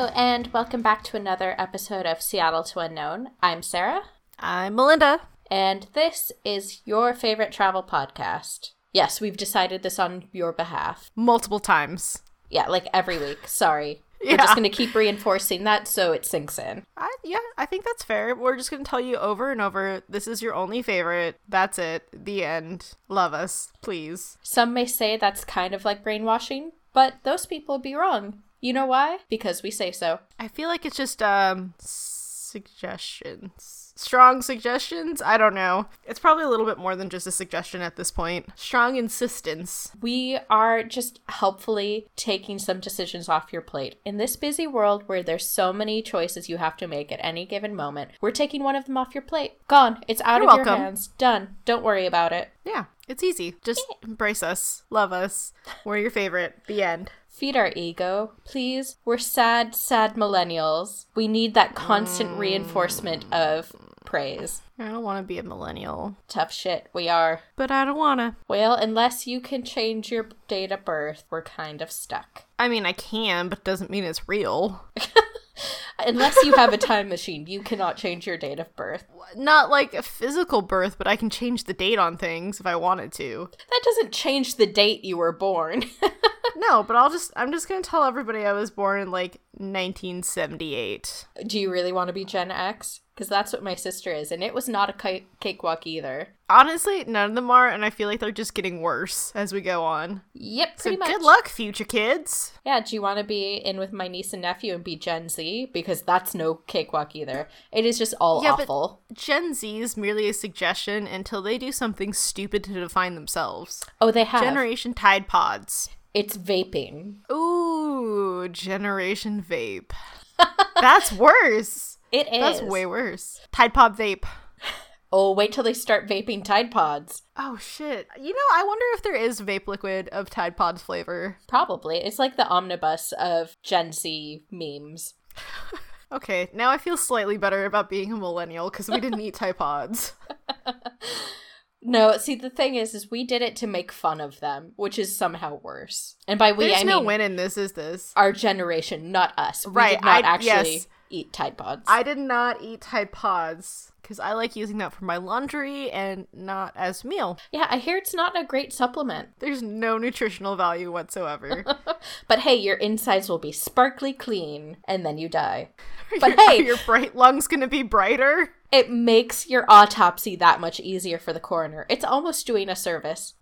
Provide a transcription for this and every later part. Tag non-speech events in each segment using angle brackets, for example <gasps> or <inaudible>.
Hello, and welcome back to another episode of Seattle to Unknown. I'm Sarah, I'm Melinda. and this is your favorite travel podcast. Yes, we've decided this on your behalf. Multiple times. Yeah, like every week. Sorry. We're just going to keep reinforcing that so it sinks in. I, yeah, I think that's fair. We're just going to tell you over and over this is your only favorite. That's it. The end. Love us, please. Some may say that's kind of like brainwashing, but those people would be wrong. You know why? Because we say so. I feel like it's just um suggestions. Strong suggestions? I don't know. It's probably a little bit more than just a suggestion at this point. Strong insistence. We are just helpfully taking some decisions off your plate. In this busy world where there's so many choices you have to make at any given moment, we're taking one of them off your plate. Gone. It's out You're of your hands. Done. Don't worry about it. Yeah, it's easy. Just embrace us. Love us. We're your favorite. The end. Feed our ego, please. We're sad, sad millennials. We need that constant mm. reinforcement of praise. I don't want to be a millennial, Tough shit, we are. but I don't want to. Well, unless you can change your date of birth, we're kind of stuck. I mean, I can, but doesn't mean it's real. <laughs> Unless you have a time machine, you cannot change your date of birth. Not like a physical birth, but I can change the date on things if I wanted to. That doesn't change the date you were born. <laughs> No, but I'll just I'm just going to tell everybody I was born in like 1978. Do you really want to be Gen X? Because that's what my sister is, and it was not a cakewalk either. Honestly, none of them are and I feel like they're just getting worse as we go on. Yep, So pretty much. good luck, future kids. Yeah, do you want to be in with my niece and nephew and be Gen Z? Because that's no cakewalk either. It is just all Yeah, but- awful. Gen Z is merely a suggestion until they do something stupid to define themselves. Oh, they have. Generation Tide Pods. it's vaping. Ooh, Generation Vape. <laughs> That's worse. It is. That's way worse. Tide Pod Vape. Oh, wait till they start vaping Tide Pods. Oh shit. You know, I wonder if there is vape liquid of Tide Pods flavor. Probably. It's like the omnibus of Gen Z memes. <laughs> Okay, now I feel slightly better about being a millennial because we didn't eat Tide Pods. <laughs> No, see the thing is, is we did it to make fun of them, which is somehow worse. And by we, There's I no mean win in this, is this? our generation, not us. We Right, did not I- actually yes. Eat Tide Pods. I did not eat Tide Pods because I like using that for my laundry and not as meal. yeah, I hear it's not a great supplement. <laughs> There's no nutritional value whatsoever. <laughs> But hey, your insides will be sparkly clean, and then you die. <laughs> But your, hey- your bright lungs gonna be brighter? It makes your autopsy that much easier for the coroner. It's almost doing a service.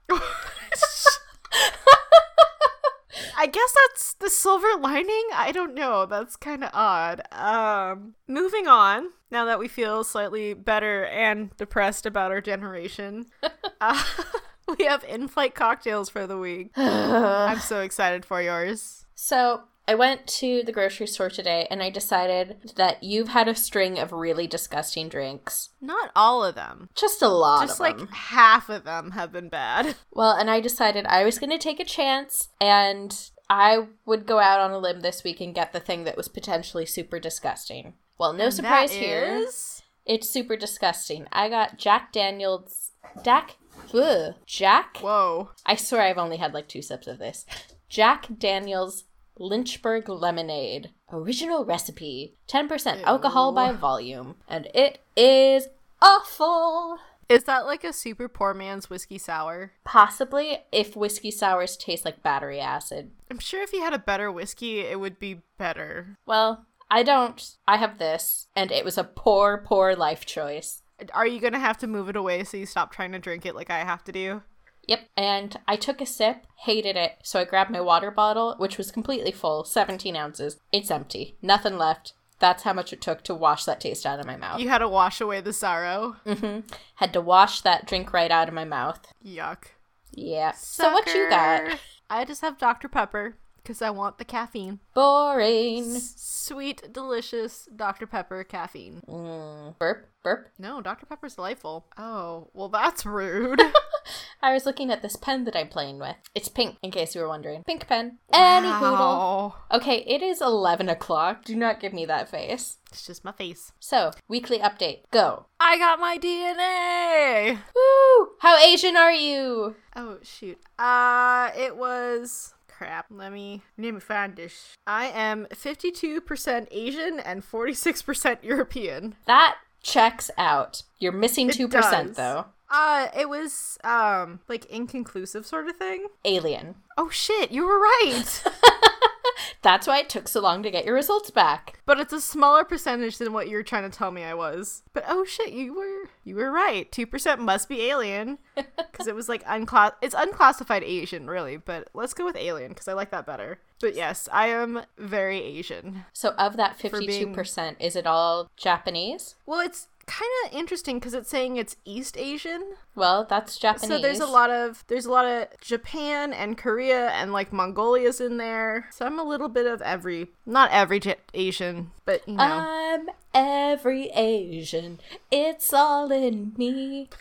I guess that's the silver lining. I don't know. That's kind of odd. Um, moving on. Now that we feel slightly better and depressed about our generation, <laughs> uh, <laughs> we have in-flight cocktails for the week. <sighs> I'm so excited for yours. So I went to the grocery store today and I decided that you've had a string of really disgusting drinks. Not all of them. Just a lot Just like them. half of them have been bad. <laughs> Well, and I decided I was going to take a chance and I would go out on a limb this week and get the thing that was potentially super disgusting. Well, no And surprise here. is- It's super disgusting. I got Jack Daniels. Jack. Ugh, Jack. Whoa. I swear I've only had like two sips of this. Jack Daniels Lynchburg Lemonade. Original recipe. 10% alcohol Ew. by volume. And it is awful. Is that like a super poor man's whiskey sour? Possibly if whiskey sours taste like battery acid. I'm sure if you had a better whiskey, it would be better. Well, I don't. I have this, and it was a poor, poor life choice. Are you gonna have to move it away so you stop trying to drink it like I have to do? Yep, and I took a sip, hated it, so I grabbed my water bottle, which was completely full, 17 ounces. It's empty. Nothing left. That's how much it took to wash that taste out of my mouth. You had to wash away the sorrow. Mm-hmm. Had to wash that drink right out of my mouth. Yuck. Yeah. So what you got? I just have Dr. Pepper because I want the caffeine. Boring. S- sweet, delicious Dr. Pepper caffeine. Mm, burp, burp. No, Dr. Pepper's delightful. Oh, well, that's rude. <laughs> I was looking at this pen that I'm playing with. It's pink, in case you were wondering. Pink pen. Any hoodle. Okay, it is 11 o'clock. Do not give me that face. It's just my face. So, weekly update. Go. I got my DNA. Woo! How Asian are you? Oh shoot. Uh, it was crap. Let me let me find this. I am 52% Asian and 46% European. That checks out. You're missing It 2% does. though. Uh, it was um like inconclusive sort of thing. Alien. Oh shit, you were right. <laughs> That's why it took so long to get your results back. but it's a smaller percentage than what you were trying to tell me I was. But oh shit, you were you were right. Two percent must be alien <laughs> because it was like unclass. It's unclassified Asian, really. But let's go with alien because I like that better. But yes, I am very Asian. So of that 52%, is it all Japanese? Well, it's kind of interesting because it's saying it's East Asian. Well, that's Japanese. So there's a lot of there's a lot of Japan and Korea and like Mongolia's in there. So I'm a little bit of every, not every J- Asian, but you know. I'm every Asian. It's all in me. <laughs>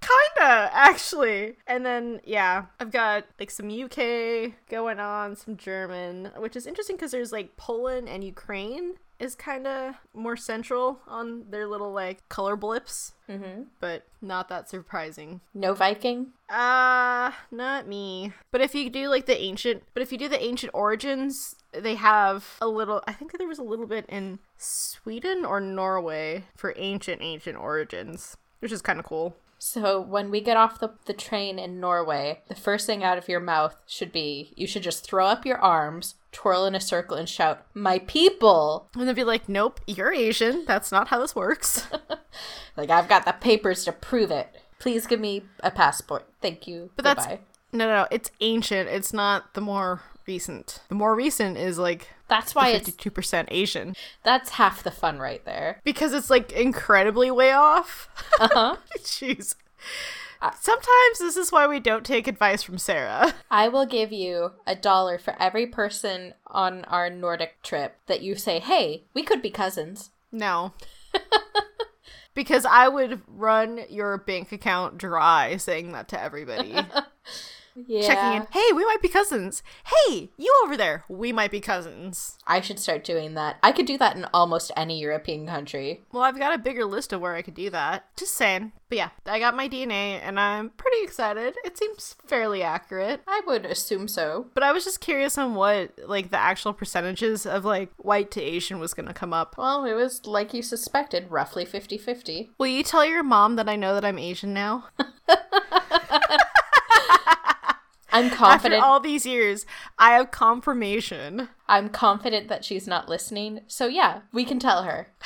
Kinda, actually. And then, yeah, I've got like some UK going on, some German, which is interesting because there's like Poland and Ukraine is kind of more central on their little like color blips, Mm-hmm. but not that surprising. No Viking? Uh, not me. But if you do like the ancient, but if you do the ancient origins, they have a little, I think there was a little bit in Sweden or Norway for ancient, ancient origins, which is kind of cool. So when we get off the, the train in Norway, the first thing out of your mouth should be you should just throw up your arms, twirl in a circle, and shout, My people! And they'd be like, nope, you're Asian. That's not how this works. <laughs> Like, I've got the papers to prove it. Please give me a passport. Thank you. But that's no, no, no. It's ancient. It's not the more recent. The more recent is like That's why it's fifty-two percent Asian that's half the fun right there. because it's like incredibly way off. Uh huh. <laughs> Jeez. Sometimes this is why we don't take advice from Sarah. <laughs> I will give you a dollar for every person on our Nordic trip that you say, "Hey, we could be cousins." No. <laughs> because I would run your bank account dry saying that to everybody. <laughs> Yeah. Checking in. Hey, we might be cousins. Hey, you over there. We might be cousins. I should start doing that. I could do that in almost any European country. Well, I've got a bigger list of where I could do that. Just saying. But yeah, I got my DNA and I'm pretty excited. It seems fairly accurate. I would assume so. But I was just curious on what like the actual percentages of like white to Asian was going to come up. Well, it was like you suspected, roughly 50-50. Will you tell your mom that I know that I'm Asian now? <laughs> I'm After confident all these years, I have confirmation. I'm confident that she's not listening. So yeah, we can tell her. <laughs>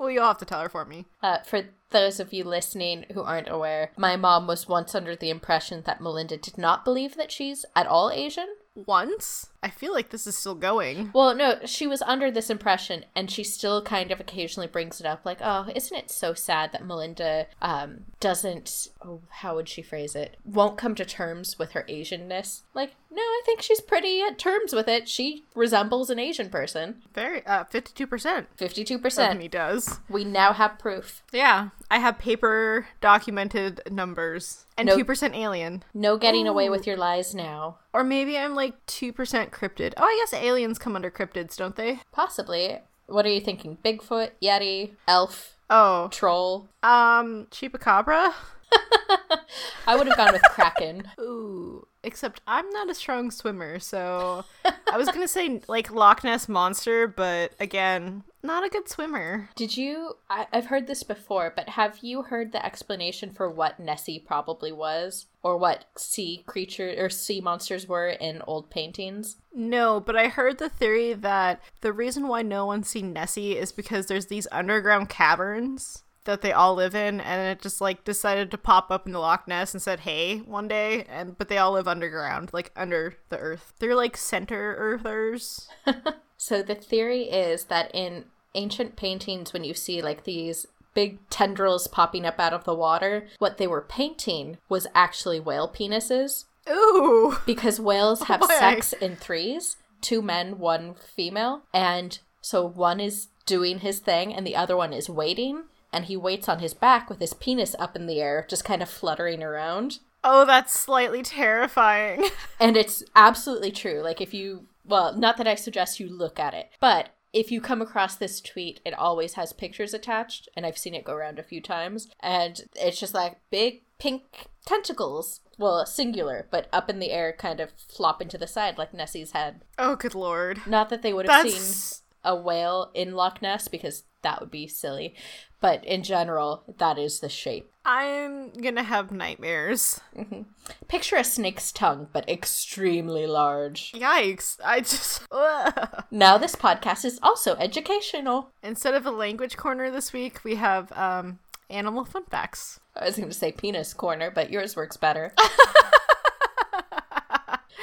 Well, you'll have to tell her for me. Uh, for those of you listening who aren't aware, my mom was once under the impression that Melinda did not believe that she's at all Asian. Once? I feel like this is still going. Well, no, she was under this impression, and she still kind of occasionally brings it up, like, "Oh, isn't it so sad that Melinda um doesn't? Oh, how would she phrase it? Won't come to terms with her Asianness." Like, no, I think she's pretty at terms with it. She resembles an Asian person. Very, uh, 52% Fifty-two of percent. me does. We now have proof. Yeah, I have paper documented numbers. And No- 2% alien. No getting away with your lies now. Or maybe I'm like 2% cryptid. Oh, I guess aliens come under cryptids, don't they? Possibly. What are you thinking? Bigfoot, Yeti, elf, Oh, troll? um, Chupacabra? <laughs> I would have gone with kraken. <laughs> Ooh, except I'm not a strong swimmer, so <laughs> I was gonna say like Loch Ness Monster, but again, not a good swimmer. Did you? I, I've heard this before, but have you heard the explanation for what Nessie probably was, or what sea creature or sea monsters were in old paintings? No, but I heard the theory that the reason why no one's seen Nessie is because there's these underground caverns that they all live in and it just like decided to pop up in the Loch Ness and said hey one day and but they all live underground like under the earth. They're like center earthers. <laughs> So the theory is that in ancient paintings, when you see like these big tendrils popping up out of the water, what they were painting was actually whale penises. Ooh. because whales <laughs> have sex in threes two men one female and so one is doing his thing and the other one is waiting and he waits on his back with his penis up in the air just kind of fluttering around Oh, that's slightly terrifying. <laughs> and it's absolutely true like if you well not that i suggest you look at it but if you come across this tweet it always has pictures attached and i've seen it go around a few times and it's just like big pink tentacles. Well, singular, but up in the air, kind of flopping to the side like Nessie's head. Oh, good lord. Not that they would have seen a whale in Loch Ness because that would be silly, but in general, that is the shape. I'm gonna have nightmares. Picture a snake's tongue, but extremely large. Yikes. I just. <laughs> Ugh. Now, this podcast is also educational. Instead of a language corner this week, we have um, animal fun facts. I was going to say penis corner, but yours works better. <laughs>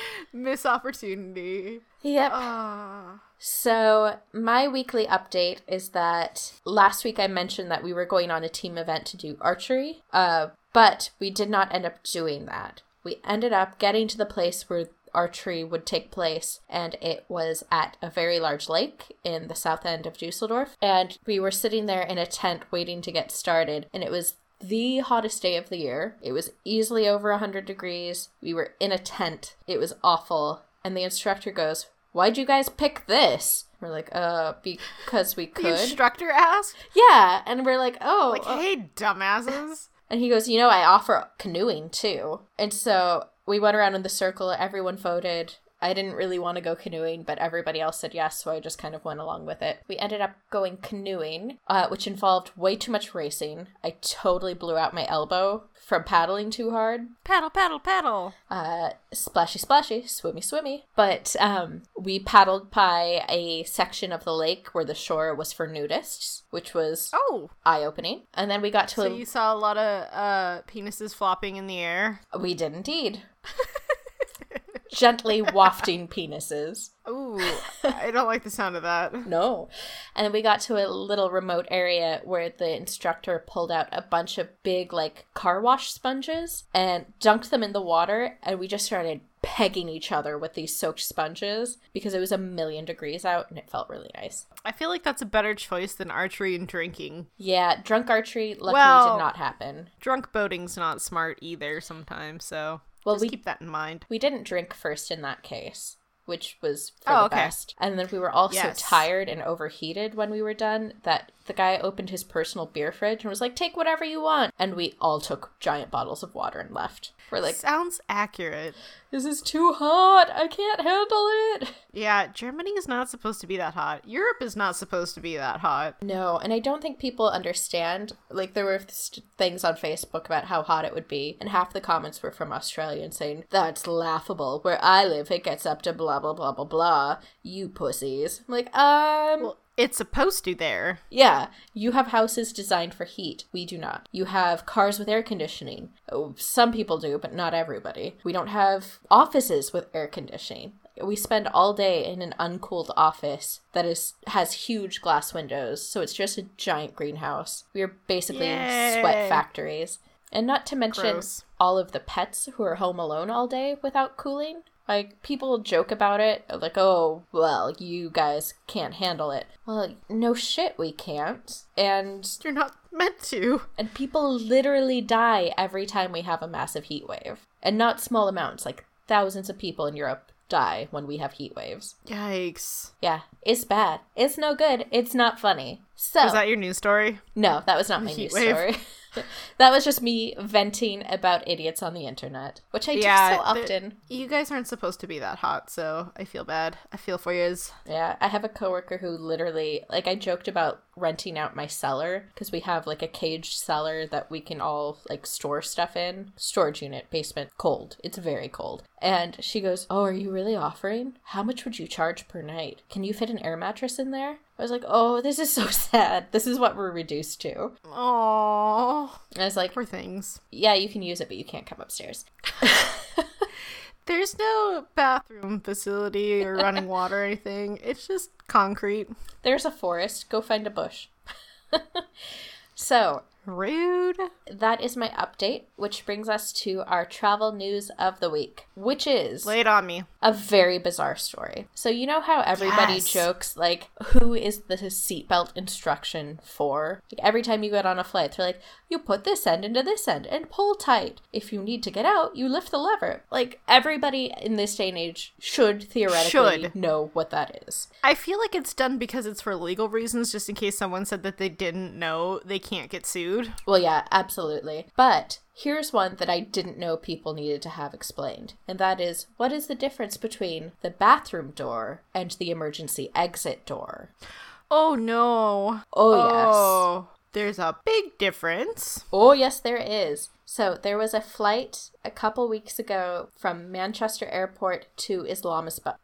<laughs> Miss opportunity. yep. Ah. So, my weekly update is that last week I mentioned that we were going on a team event to do archery, uh, but we did not end up doing that. We ended up getting to the place where archery would take place, and it was at a very large lake in the south end of Dusseldorf. And we were sitting there in a tent waiting to get started, and it was the hottest day of the year. It was easily over 100 degrees. We were in a tent. It was awful. And the instructor goes, Why'd you guys pick this? We're like, uh, because we <laughs> could. The instructor asked, yeah. And we're like, oh. like, uh," hey, dumbasses. <laughs> And he goes, You know, I offer canoeing too. And so we went around in the circle, everyone voted. I didn't really want to go canoeing, but everybody else said yes, so I just kind of went along with it. We ended up going canoeing, uh, which involved way too much racing. I totally blew out my elbow from paddling too hard. paddle, paddle, paddle. Uh, splashy, splashy, swimmy, swimmy. But um, we paddled by a section of the lake where the shore was for nudists, which was Oh, eye opening. And then we got to so a. you saw a lot of uh, penises flopping in the air. We did indeed. Gently wafting penises. Ooh, I don't like the sound of that. <laughs> No. And then we got to a little remote area where the instructor pulled out a bunch of big, like, car wash sponges and dunked them in the water. And we just started pegging each other with these soaked sponges because it was a million degrees out and it felt really nice. I feel like that's a better choice than archery and drinking. Yeah, drunk archery luckily Well- did not happen. Drunk boating's not smart either sometimes, so Well, just we- keep that in mind. We didn't drink first in that case, which was for Oh, the okay. best. And then we were all Yes. so tired and overheated when we were done that the guy opened his personal beer fridge and was like, "Take whatever you want." And we all took giant bottles of water and left. We're like, Sounds accurate. "This is too hot. I can't handle it." Yeah, Germany is not supposed to be that hot. Europe is not supposed to be that hot. No, and I don't think people understand. Like, there were st- things on Facebook about how hot it would be, and half the comments were from Australians saying, That's laughable. Where I live, it gets up to blah, blah, blah, blah, blah. blah. You pussies. I'm like, um, Well, it's supposed to there. yeah, you have houses designed for heat. We do not. You have cars with air conditioning. Oh, some people do, but not everybody. We don't have offices with air conditioning. We spend all day in an uncooled office that is has huge glass windows, so it's just a giant greenhouse. We are basically Yay. sweat factories. And not to mention Gross. all of the pets who are home alone all day without cooling. Like, people joke about it, like, oh, well, you guys can't handle it. Well, no shit, we can't. And You're not meant to. and people literally die every time we have a massive heat wave. And not small amounts, like thousands of people in Europe die when we have heat waves. Yikes. Yeah, it's bad. It's no good. It's not funny. So Was that your news story? no, that was not my heat news wave? story. <laughs> <laughs> that was just me venting about idiots on the internet, which I do so often. You guys aren't supposed to be that hot, so I feel bad. I feel for you. Yeah, I have a coworker who literally, like, I joked about renting out my cellar because we have like a caged cellar that we can all like store stuff in. Storage unit, basement, cold. It's very cold. And she goes, "Oh, are you really offering? How much would you charge per night? Can you fit an air mattress in there?" I was like, "Oh, this is so <laughs> sad. This is what we're reduced to." Oh, I was like, poor things. "Yeah, you can use it, but you can't come upstairs." <laughs> There's no bathroom facility or running <laughs> water or anything. It's just concrete. There's a forest. Go find a bush. so, Rude. that is my update, which brings us to our travel news of the week, which is Lay it on me. a very bizarre story. So, you know how everybody Yes. jokes, like, who is the seatbelt instruction for? Like, every time you get on a flight, they're like, you put this end into this end and pull tight. If you need to get out, you lift the lever. Like, everybody in this day and age should theoretically Should. know what that is. I feel like it's done because it's for legal reasons, just in case someone said that they didn't know they can't get sued. Well, yeah, absolutely. But Here's one that I didn't know people needed to have explained, and that is what is the difference between the bathroom door and the emergency exit door? Oh no. Oh, yes. Oh, there's a big difference. Oh, yes, there is. So there was a flight a couple weeks ago from Manchester Airport to Islamabad,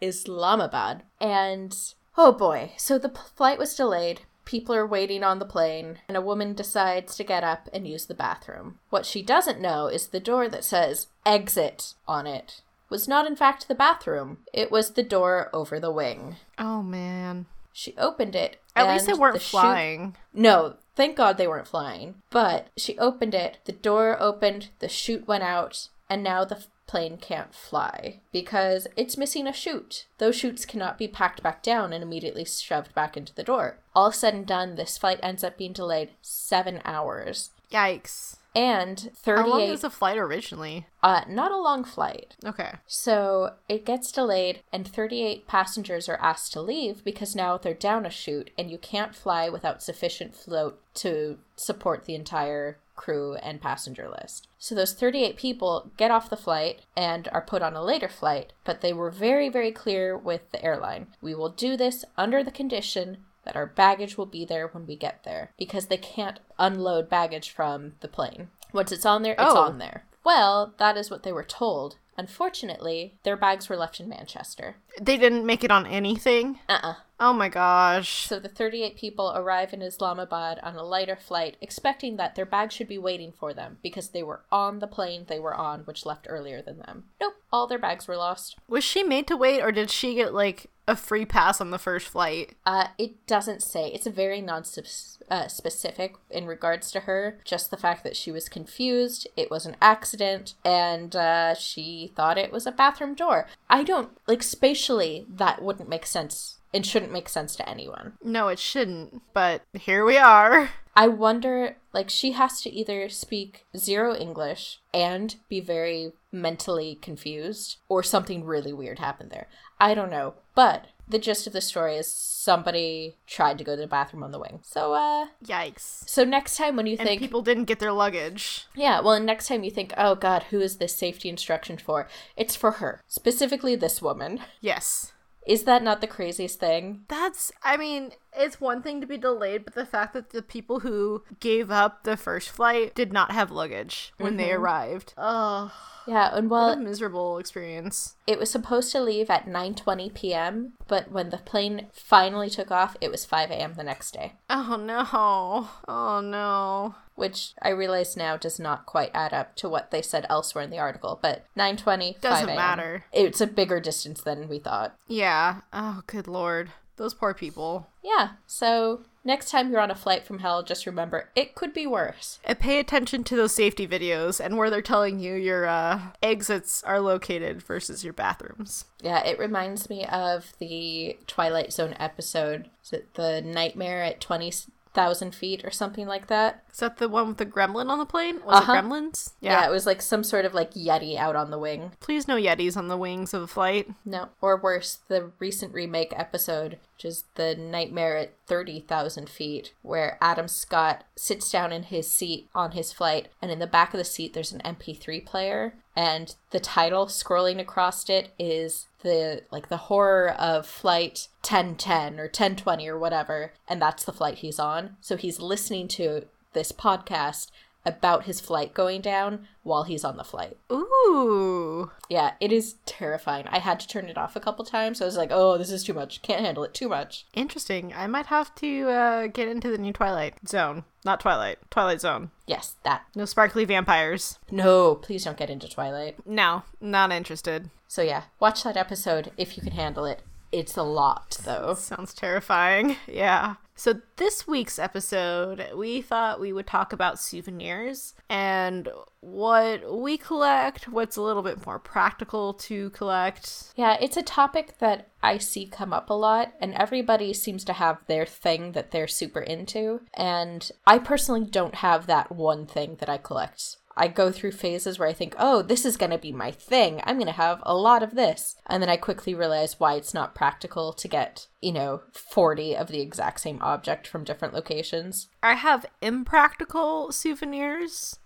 Islamabad, and oh boy, so the p- flight was delayed. People are waiting on the plane, and a woman decides to get up and use the bathroom. What she doesn't know is the door that says exit on it was not, in fact, the bathroom. It was the door over the wing. Oh man. She opened it. At least they weren't the chute- flying. no, thank God they weren't flying. But she opened it, the door opened, the chute went out, and now the plane can't fly because it's missing a chute. Those chutes cannot be packed back down and immediately shoved back into the door. All said and done, this flight ends up being delayed seven hours. Yikes. And 38. How long 38, was the flight originally? uh, not a long flight. Okay. So it gets delayed, and 38 passengers are asked to leave because now they're down a chute, and you can't fly without sufficient float to support the entire crew and passenger list. So those 38 people get off the flight and are put on a later flight, but they were very, very clear with the airline. We will do this under the condition that our baggage will be there when we get there because they can't unload baggage from the plane. Once it's on there, it's Oh. on there. Well, that is what they were told. Unfortunately, their bags were left in Manchester. They didn't make it on anything. Uh uh Oh my gosh. So the 38 people arrive in Islamabad on a lighter flight, expecting that their bags should be waiting for them because they were on the plane they were on, which left earlier than them. Nope, all their bags were lost. Was she made to wait or did she get like a free pass on the first flight? Uh, it doesn't say. It's very non uh, specific in regards to her. Just the fact that she was confused, it was an accident, and uh, she thought it was a bathroom door. I don't, like, spatially, that wouldn't make sense and shouldn't make sense to anyone. No, it shouldn't. But here we are. I wonder, like, she has to either speak zero English and be very mentally confused, or something really weird happened there. I don't know. But the gist of the story is somebody tried to go to the bathroom on the wing. So, uh, Yikes. so next time when you And think, people didn't get their luggage. yeah, well, next time you think, oh god, who is this safety instruction for? It's for her. Specifically, this woman. Yes. Is that not the craziest thing? That's, I mean, it's one thing to be delayed, but the fact that the people who gave up the first flight did not have luggage when they mm-hmm. arrived. Oh, Yeah, and what well, a miserable experience. It was supposed to leave at 9:20 p.m., but when the plane finally took off, it was 5 a.m. the next day, Oh no. Oh no. Which I realize now does not quite add up to what they said elsewhere in the article, but 9:20 Doesn't 5 matter. It's a bigger distance than we thought. Yeah. Oh, good lord. Those poor people. Yeah, so next time you're on a flight from hell, just remember it could be worse. Uh, Pay attention to those safety videos and where they're telling you your uh, exits are located versus your bathrooms. Yeah, it reminds me of the Twilight Zone episode. Is it the nightmare at 20,000 feet or something like that? Is that the one with the gremlin on the plane? Was Uh-huh. it gremlins? Yeah. it was like some sort of like Yeti out on the wing. Please no Yetis on the wings of a flight. No, or worse, the recent remake episode, which is The Nightmare at 30,000 Feet, where Adam Scott sits down in his seat on his flight, and in the back of the seat, there's an MP3 player, and the title scrolling across it is the like the horror of flight 1010 or 1020 or whatever. And that's the flight he's on. So he's listening to this podcast about his flight going down while he's on the flight Ooh. yeah, it is terrifying. I had to turn it off a couple times. I was like, "Oh, this is too much. Can't handle it. Too much." Interesting. I might have to uh, get into the new Twilight Zone. Not Twilight. Twilight Zone. Yes, that. No sparkly vampires. No, please don't get into Twilight. No, not interested. So yeah, watch that episode if you can handle it. It's a lot though. Sounds terrifying. <laughs> Yeah. So, this week's episode, we thought we would talk about souvenirs and what we collect, what's a little bit more practical to collect. Yeah, it's a topic that I see come up a lot, and everybody seems to have their thing that they're super into. And I personally don't have that one thing that I collect. I go through phases where I think, oh, this is going to be my thing. I'm going to have a lot of this. And then I quickly realize why it's not practical to get, you know, 40 of the exact same object from different locations. I have impractical souvenirs.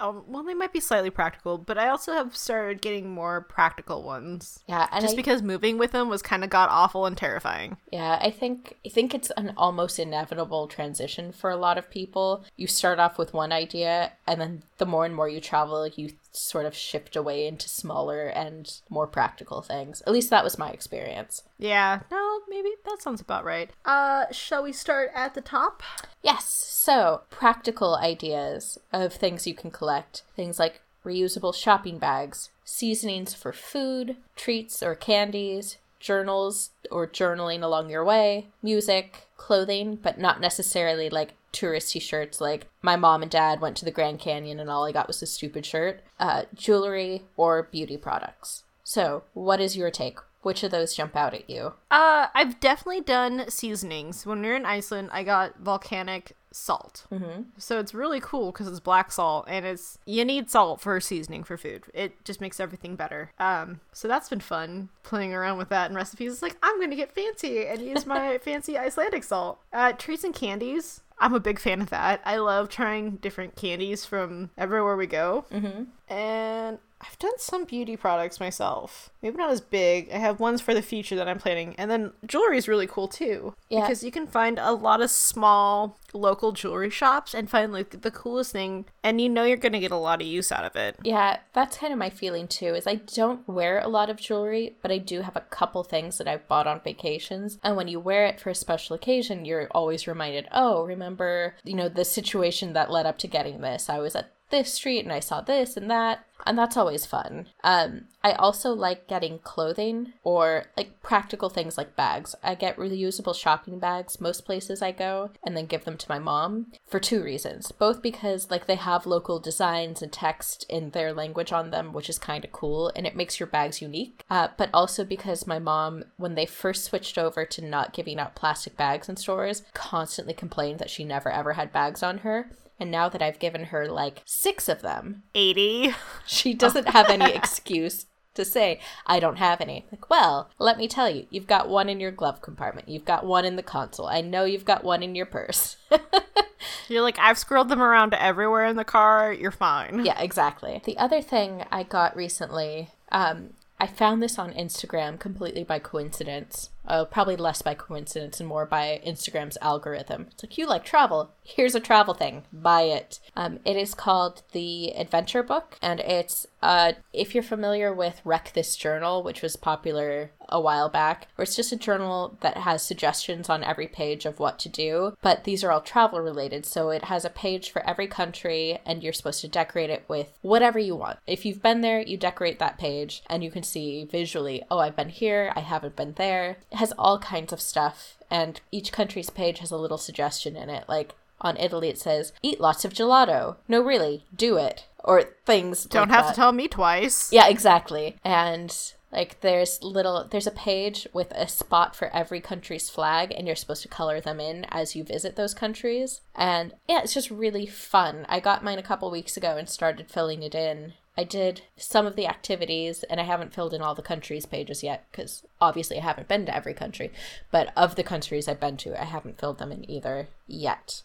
Oh, well, they might be slightly practical, but I also have started getting more practical ones. Yeah, and just I, because moving with them was kind of god awful and terrifying. Yeah, I think I think it's an almost inevitable transition for a lot of people. You start off with one idea, and then the more and more you travel, you sort of shift away into smaller and more practical things. At least that was my experience. Yeah, no, maybe that sounds about right. Uh, shall we start at the top? Yes. So, practical ideas of things you can collect. Things like reusable shopping bags, seasonings for food, treats or candies, journals or journaling along your way, music, clothing, but not necessarily like touristy shirts like my mom and dad went to the Grand Canyon and all I got was a stupid shirt, uh, jewelry, or beauty products. So, what is your take? Which of those jump out at you? Uh, I've definitely done seasonings. When we were in Iceland, I got volcanic salt. Mm-hmm. So it's really cool because it's black salt and it's you need salt for seasoning for food. It just makes everything better. Um, so that's been fun playing around with that and recipes. It's like I'm gonna get fancy and use my <laughs> fancy Icelandic salt. Uh, treats and candies. I'm a big fan of that. I love trying different candies from everywhere we go. Mm-hmm. And I've done some beauty products myself. Maybe not as big. I have ones for the future that I'm planning. And then jewelry is really cool too. Yeah. Because you can find a lot of small local jewelry shops and find like the coolest thing and you know you're going to get a lot of use out of it. Yeah, that's kind of my feeling too. Is I don't wear a lot of jewelry, but I do have a couple things that I've bought on vacations. And when you wear it for a special occasion, you're always reminded, "Oh, remember, you know, the situation that led up to getting this. I was at this street and I saw this and that." And that's always fun. Um, I also like getting clothing or like practical things like bags. I get reusable shopping bags most places I go and then give them to my mom for two reasons. Both because like they have local designs and text in their language on them, which is kind of cool and it makes your bags unique. Uh, but also because my mom, when they first switched over to not giving out plastic bags in stores, constantly complained that she never ever had bags on her. And now that I've given her like six of them, 80. she doesn't have any <laughs> excuse to say, I don't have any. Like, well, let me tell you, you've got one in your glove compartment. You've got one in the console. I know you've got one in your purse. <laughs> You're like, I've scrolled them around everywhere in the car. You're fine. yeah, exactly. The other thing I got recently, um, I found this on Instagram completely by coincidence. Uh, probably less by coincidence and more by Instagram's algorithm. It's like, you like travel. Here's a travel thing. Buy it. Um, it is called The Adventure Book. And it's, uh, if you're familiar with Wreck This Journal, which was popular a while back, where it's just a journal that has suggestions on every page of what to do. But these are all travel related. So it has a page for every country, and you're supposed to decorate it with whatever you want. If you've been there, you decorate that page, and you can see visually, oh, I've been here, I haven't been there. Has all kinds of stuff, and each country's page has a little suggestion in it. Like on Italy, it says, eat lots of gelato. No, really, do it. Or things. Don't like have that. to tell me twice. Yeah, exactly. And like there's little there's a page with a spot for every country's flag and you're supposed to color them in as you visit those countries. And yeah, it's just really fun. I got mine a couple weeks ago and started filling it in. I did some of the activities and I haven't filled in all the countries pages yet cuz obviously I haven't been to every country, but of the countries I've been to, I haven't filled them in either yet.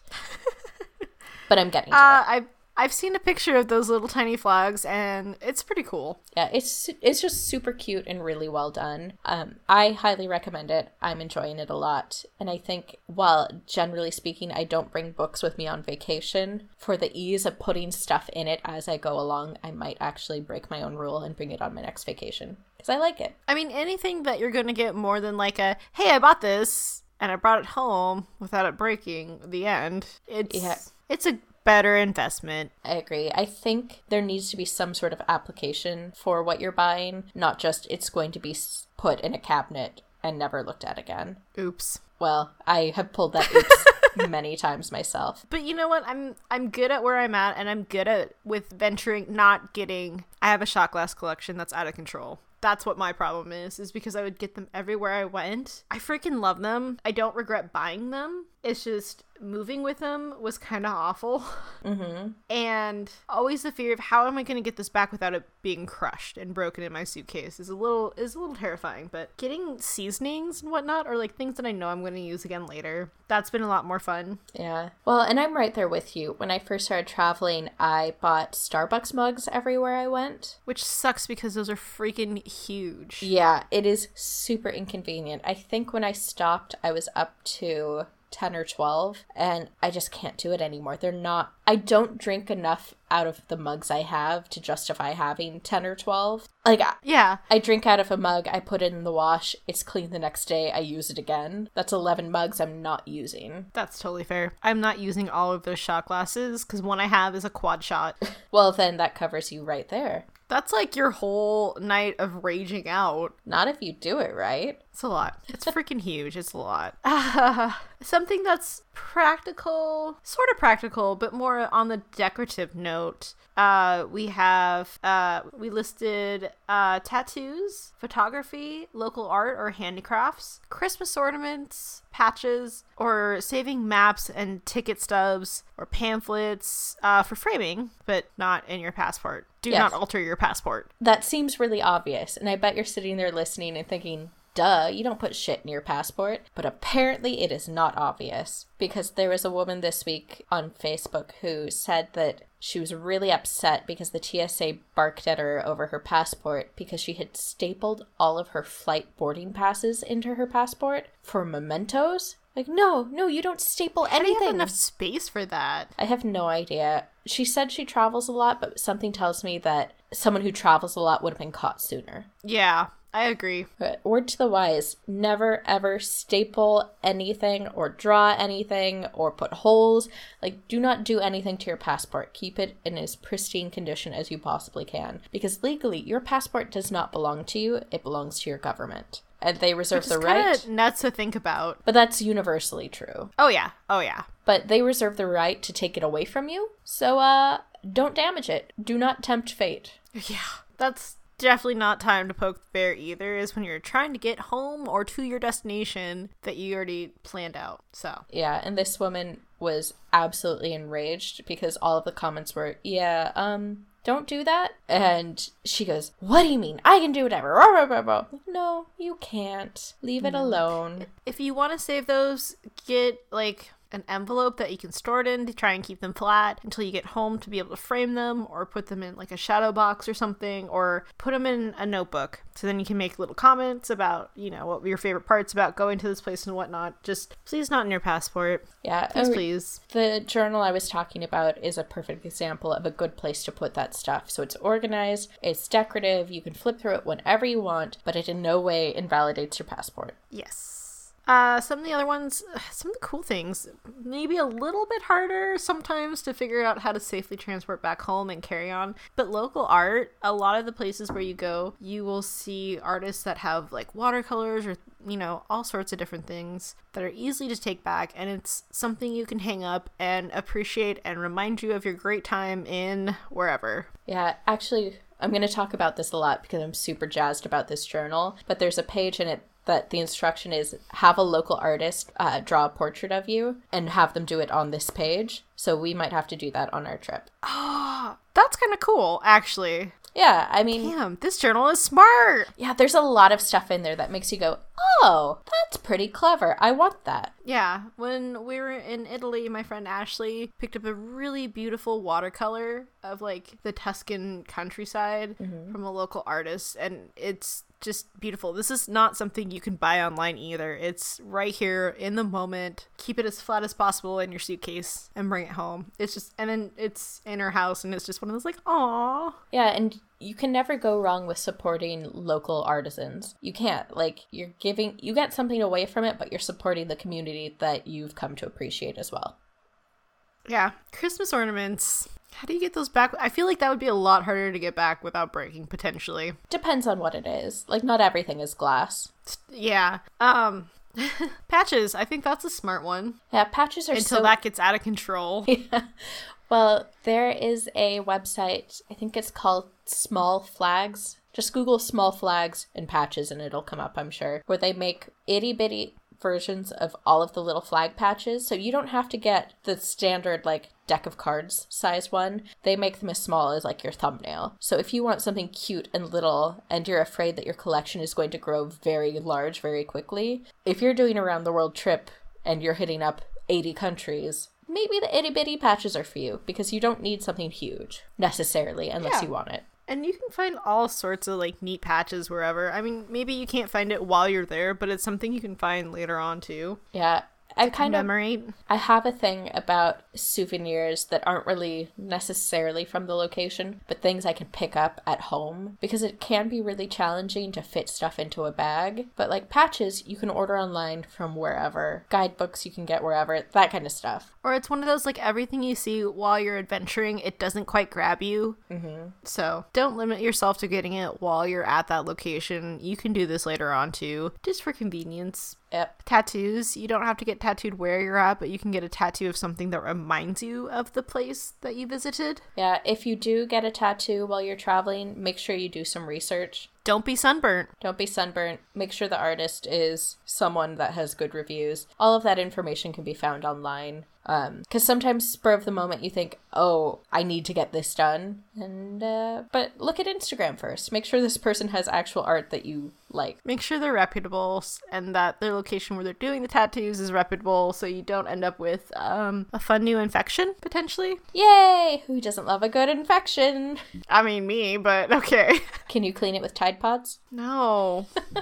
<laughs> but I'm getting to it. Uh, I I've seen a picture of those little tiny flags, and it's pretty cool. Yeah, it's it's just super cute and really well done. Um, I highly recommend it. I'm enjoying it a lot, and I think while generally speaking, I don't bring books with me on vacation for the ease of putting stuff in it as I go along. I might actually break my own rule and bring it on my next vacation because I like it. I mean, anything that you're gonna get more than like a "Hey, I bought this and I brought it home without it breaking." The end. It's Yeah. it's a better investment. I agree. I think there needs to be some sort of application for what you're buying, not just it's going to be put in a cabinet and never looked at again. Oops. Well, I have pulled that <laughs> oops many times myself. But you know what? I'm I'm good at where I'm at, and I'm good at with venturing, not getting. I have a shot glass collection that's out of control. That's what my problem is, is because I would get them everywhere I went. I freaking love them. I don't regret buying them, It's just moving with them was kind of awful. <laughs> Mm-hmm. And always the fear of how am I going to get this back without it being crushed and broken in my suitcase is a little is a little terrifying. But getting seasonings and whatnot, or like things that I know I'm going to use again later, that's been a lot more fun. Yeah. Well, and I'm right there with you. When I first started traveling, I bought Starbucks mugs everywhere I went. Which sucks because those are freaking huge. Yeah, it is super inconvenient. I think when I stopped, I was up to 10 or 12 and I just can't do it anymore. They're not I don't drink enough out of the mugs I have to justify having 10 or 12. Like Yeah. I drink out of a mug, I put it in the wash, it's clean the next day, I use it again. That's 11 mugs I'm not using. That's totally fair. I'm not using all of those shot glasses because one I have is a quad shot. <laughs> Well, then that covers you right there. That's like your whole night of raging out. Not if you do it right. It's a lot. It's freaking huge. It's a lot. <laughs> <laughs> something that's practical, sort of practical, but more on the decorative note. Uh, we have uh, we listed uh, tattoos, photography, local art or handicrafts, Christmas ornaments, patches, or saving maps and ticket stubs or pamphlets uh, for framing, but not in your passport. Do Yes. not alter your passport. That seems really obvious, and I bet you're sitting there listening and thinking, duh, you don't put shit in your passport. But apparently it is not obvious because there was a woman this week on Facebook who said that she was really upset because the TSA barked at her over her passport because she had stapled all of her flight boarding passes into her passport for mementos. Like, no, no, you don't staple How do you have anything. enough space for that? I have no idea. She said she travels a lot, but something tells me that someone who travels a lot would have been caught sooner. Yeah, I agree. But word to the wise never ever staple anything or draw anything or put holes. Like, do not do anything to your passport. Keep it in as pristine condition as you possibly can. Because legally, your passport does not belong to you, it belongs to your government. And they reserve the right. of nuts to think about. But that's universally true. Oh yeah, oh yeah. But they reserve the right to take it away from you. So, uh, don't damage it. Do not tempt fate. <laughs> Yeah, that's definitely not time to poke the bear either. Is when you're trying to get home or to your destination that you already planned out. So Yeah, and this woman was absolutely enraged because all of the comments were, "Yeah, um, don't do that." And she goes, "What do you mean? I can do whatever." No, you can't. Leave it alone. if you want to save those, get like an envelope that you can store it in to try and keep them flat until you get home to be able to frame them or put them in like a shadow box or something or put them in a notebook so then you can make little comments about you know what were your favorite parts about going to this place and whatnot just please not in your passport Yeah, please please The journal I was talking about is a perfect example of a good place to put that stuff. So it's organized, it's decorative, you can flip through it whenever you want, but it in no way invalidates your passport. Yes. Uh, some of the other ones, <sighs> some of the cool things, maybe a little bit harder sometimes to figure out how to safely transport back home and carry on. But local art, a lot of the places where you go, you will see artists that have like watercolors or, you know, all sorts of different things that are easy to take back. And it's something you can hang up and appreciate and remind you of your great time in wherever. Yeah, actually, I'm going to talk about this a lot because I'm super jazzed about this journal. But there's a page in it that the instruction is have a local artist uh, draw a portrait of you and have them do it on this page. So we might have to do that on our trip. Oh, <gasps> That's kind of cool, actually. Yeah, I mean, Damn, this journal is smart. yeah, there's a lot of stuff in there that makes you go, oh, that's pretty clever. I want that. Yeah, when we were in Italy, my friend Ashley picked up a really beautiful watercolor of like the Tuscan countryside from a local artist, and it's just beautiful. This is not something you can buy online either. It's right here in the moment. Keep it as flat as possible in your suitcase and bring it home. It's just, and then it's in her house, and it's just one of those like, aw. Yeah, and you can never go wrong with supporting local artisans. You can't. Like, you're giving, you get something away from it, but you're supporting the community that you've come to appreciate as well. Yeah, Christmas ornaments. How do you get those back? I feel like that would be a lot harder to get back without breaking potentially. Depends on what it is. Like, not everything is glass. Yeah. Um <laughs> patches, I think that's a smart one. Yeah, patches are Until so. that gets out of control. <laughs> yeah. well, there is a website, I think it's called Small Flags. Just Google small flags and patches and it'll come up, I'm sure, where they make itty bitty versions of all of the little flag patches. So you don't have to get the standard, like, deck of cards size one. They make them as small as, like, your thumbnail. So if you want something cute and little and you're afraid that your collection is going to grow very large very quickly, if you're doing a round the world trip and you're hitting up 80 countries, maybe the itty bitty patches are for you because you don't need something huge necessarily unless Yeah. you want it. And you can find all sorts of like neat patches wherever. I mean, maybe you can't find it while you're there, but it's something you can find later on too. Yeah. I kind of I have a thing about souvenirs that aren't really necessarily from the location, but things I can pick up at home because it can be really challenging to fit stuff into a bag. But like patches, you can order online from wherever. Guidebooks you can get wherever, that kind of stuff. Or it's one of those like everything you see while you're adventuring, it doesn't quite grab you. Mm-hmm. So don't limit yourself to getting it while you're at that location. You can do this later on too, just for convenience. Yep. Tattoos, you don't have to get tattooed where you're at, but you can get a tattoo of something that reminds you of the place that you visited. Yeah, if you do get a tattoo while you're traveling, make sure you do some research. Don't be sunburnt. Don't be sunburnt. Make sure the artist is someone that has good reviews. All of that information can be found online. Because sometimes, spur of the moment, you think, "Oh, I need to get this done," and uh, but look at Instagram first. Make sure this person has actual art that you like. Make sure they're reputable and that their location where they're doing the tattoos is reputable so you don't end up with um, a fun new infection, potentially. Yay! Who doesn't love a good infection? I mean, me, but <laughs> okay. Can you clean it with Tide Pods? no. <laughs>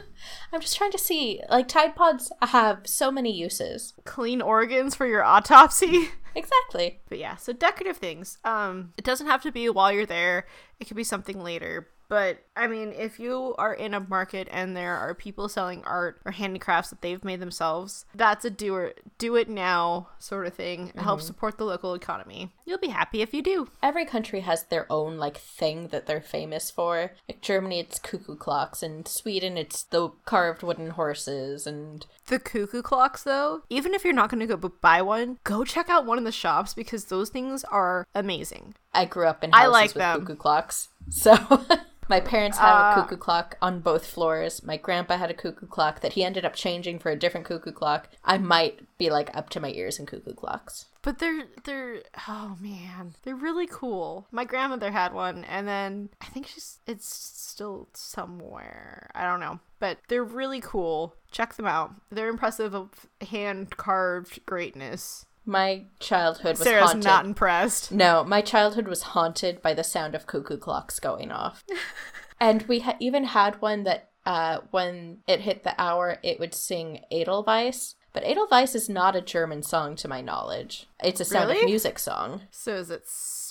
I'm just trying to see. Like Tide Pods have so many uses. Clean organs for your autopsy. <laughs> Exactly. But yeah, so decorative things. Um, it doesn't have to be while you're there. It could be something later. But I mean, if you are in a market and there are people selling art or handicrafts that they've made themselves, that's a do or do it now sort of thing. It helps mm-hmm. support the local economy. You'll be happy if you do. every country has their own like thing that they're famous for. Like Germany, it's cuckoo clocks, and Sweden, it's the carved wooden horses, and The cuckoo clocks, though, even if you're not going to go buy one, go check out one of the shops because those things are amazing. I grew up in I houses like with them. cuckoo clocks, so. <laughs> My parents have Uh, a cuckoo clock on both floors. My grandpa had a cuckoo clock that he ended up changing for a different cuckoo clock. I might be like up to my ears in cuckoo clocks. But they're they're oh man, they're really cool. My grandmother had one, and then I think she's it's still somewhere. I don't know, but they're really cool. Check them out. They're impressive of hand carved greatness. My childhood was Sarah's haunted. not impressed. No, my childhood was haunted by the sound of cuckoo clocks going off. <laughs> and we ha- even had one that uh, when it hit the hour, it would sing Edelweiss. But Edelweiss is not a German song to my knowledge. It's a sound Really? of music song. So is it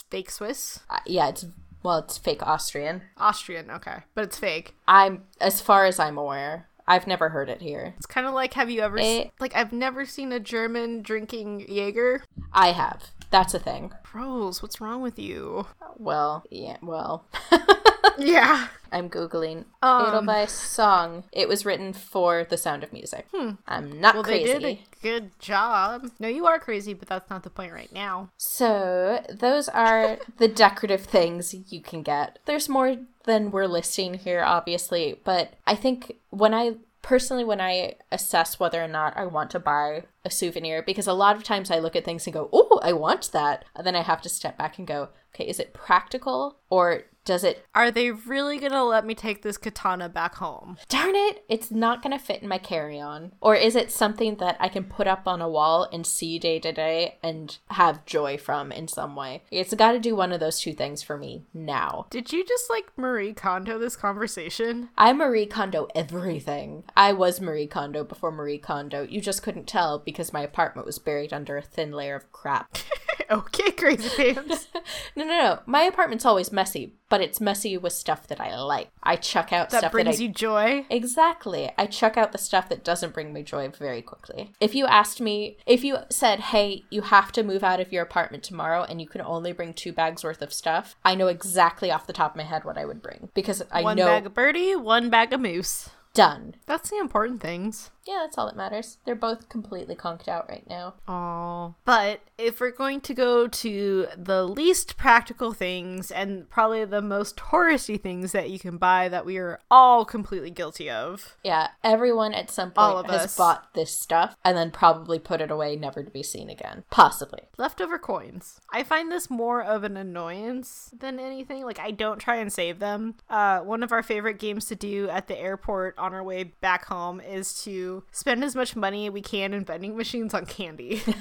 fake Swiss? Uh, yeah, it's well, it's fake Austrian. Austrian, okay, but it's fake. I'm as far as I'm aware. I've never heard it here. It's kind of like have you ever s- Eh. like I've never seen a German drinking Jaeger. I have. That's a thing. Rose, what's wrong with you? Well, yeah, well. <laughs> Yeah. I'm googling Um. Edelweiss song. It was written for The Sound of Music. I'm not Hmm. Well, crazy. they did a good job. No, you are crazy, but that's not the point right now. So, those are the decorative things you can get. There's more than we're listing here, obviously, but I think when I personally, when I assess whether or not I want to buy a souvenir, because a lot of times I look at things and go, oh, I want that. And then I have to step back and go, okay, is it practical or does it Are they really gonna let me take this katana back home? darn it, it's not to fit in my carry on? Or is it something that I can put up on a wall and see day to day and have joy from in some way? It's got to do one of those two things for me now. Did you just like Marie Kondo this conversation? I Marie Kondo everything. I was Marie Kondo before Marie Kondo. You just couldn't tell because my apartment was buried under a thin layer of crap. <laughs> <laughs> okay, crazy pants. <laughs> no, no, no. My apartment's always messy, but it's messy with stuff that I like. I chuck out that stuff brings that I you joy. Exactly. I chuck out the stuff that doesn't bring me joy very quickly. If you asked me, if you said, hey, you have to move out of your apartment tomorrow and you can only bring two bags worth of stuff, I know exactly off the top of my head what I would bring because I one know. bag of birdie, one bag of moose. Done. That's the important things. Yeah, that's all that matters. They're both completely conked out right now. Oh. But if we're going to go to the least practical things and probably the most touristy things that you can buy that we are all completely guilty of. Yeah, everyone at some point All of has us. bought this stuff and then probably put it away, never to be seen again. Possibly. Leftover coins. I find this more of an annoyance than anything. Like, I don't try and save them. Uh, one of our favorite games to do at the airport on our way back home is to spend as much money we can in vending machines on candy. <laughs>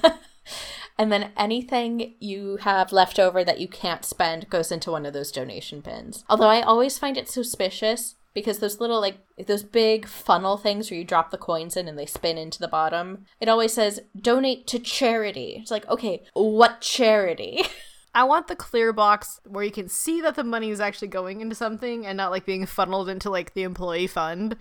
<laughs> And then anything you have left over that you can't spend goes into one of those donation bins. Although I always find it suspicious because those little like those big funnel things where you drop the coins in and they spin into the bottom, it always says donate to charity. It's like, okay, what charity? <laughs> I want the clear box where you can see that the money is actually going into something and not like being funneled into like the employee fund.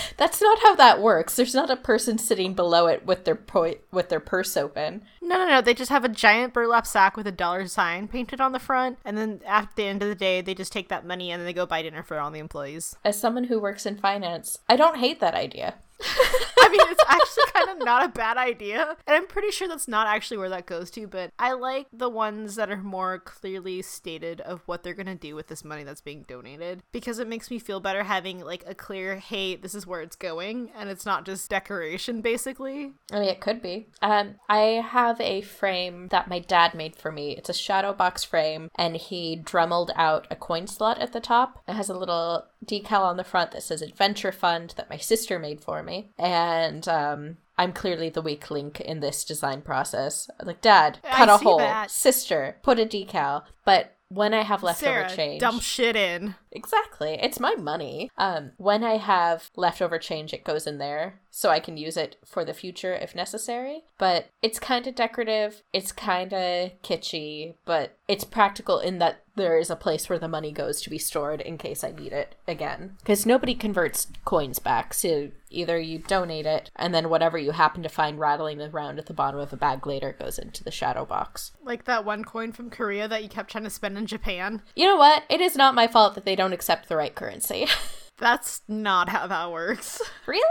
<laughs> That's not how that works. There's not a person sitting below it with their po- with their purse open. No, no, no. They just have a giant burlap sack with a dollar sign painted on the front, and then at the end of the day, they just take that money and then they go buy dinner for all the employees. As someone who works in finance, I don't hate that idea. I mean, it's actually kind of not a bad idea, and I'm pretty sure that's not actually where that goes to. But I like the ones that are more clearly stated of what they're gonna do with this money that's being donated because it makes me feel better having like a clear, hey, this is where it's going, and it's not just decoration, basically. I mean, it could be. Um, I have a frame that my dad made for me. It's a shadow box frame, and he dremelled out a coin slot at the top. It has a little decal on the front that says Adventure Fund that my sister made for me. And um, I'm clearly the weak link in this design process. Like, Dad, cut a hole. that. Sister, put a decal. But when I have leftover Sarah, change, dump shit in. Exactly. It's my money. Um, when I have leftover change, it goes in there so I can use it for the future if necessary. But it's kind of decorative. It's kind of kitschy, but it's practical in that there is a place where the money goes to be stored in case I need it again. Because nobody converts coins back, so either you donate it and then whatever you happen to find rattling around at the bottom of a bag later goes into the shadow box. Like that one coin from Korea that you kept trying to spend in Japan. You know what? It is not my fault that they don't accept the right currency. <laughs> That's not how that works. Really?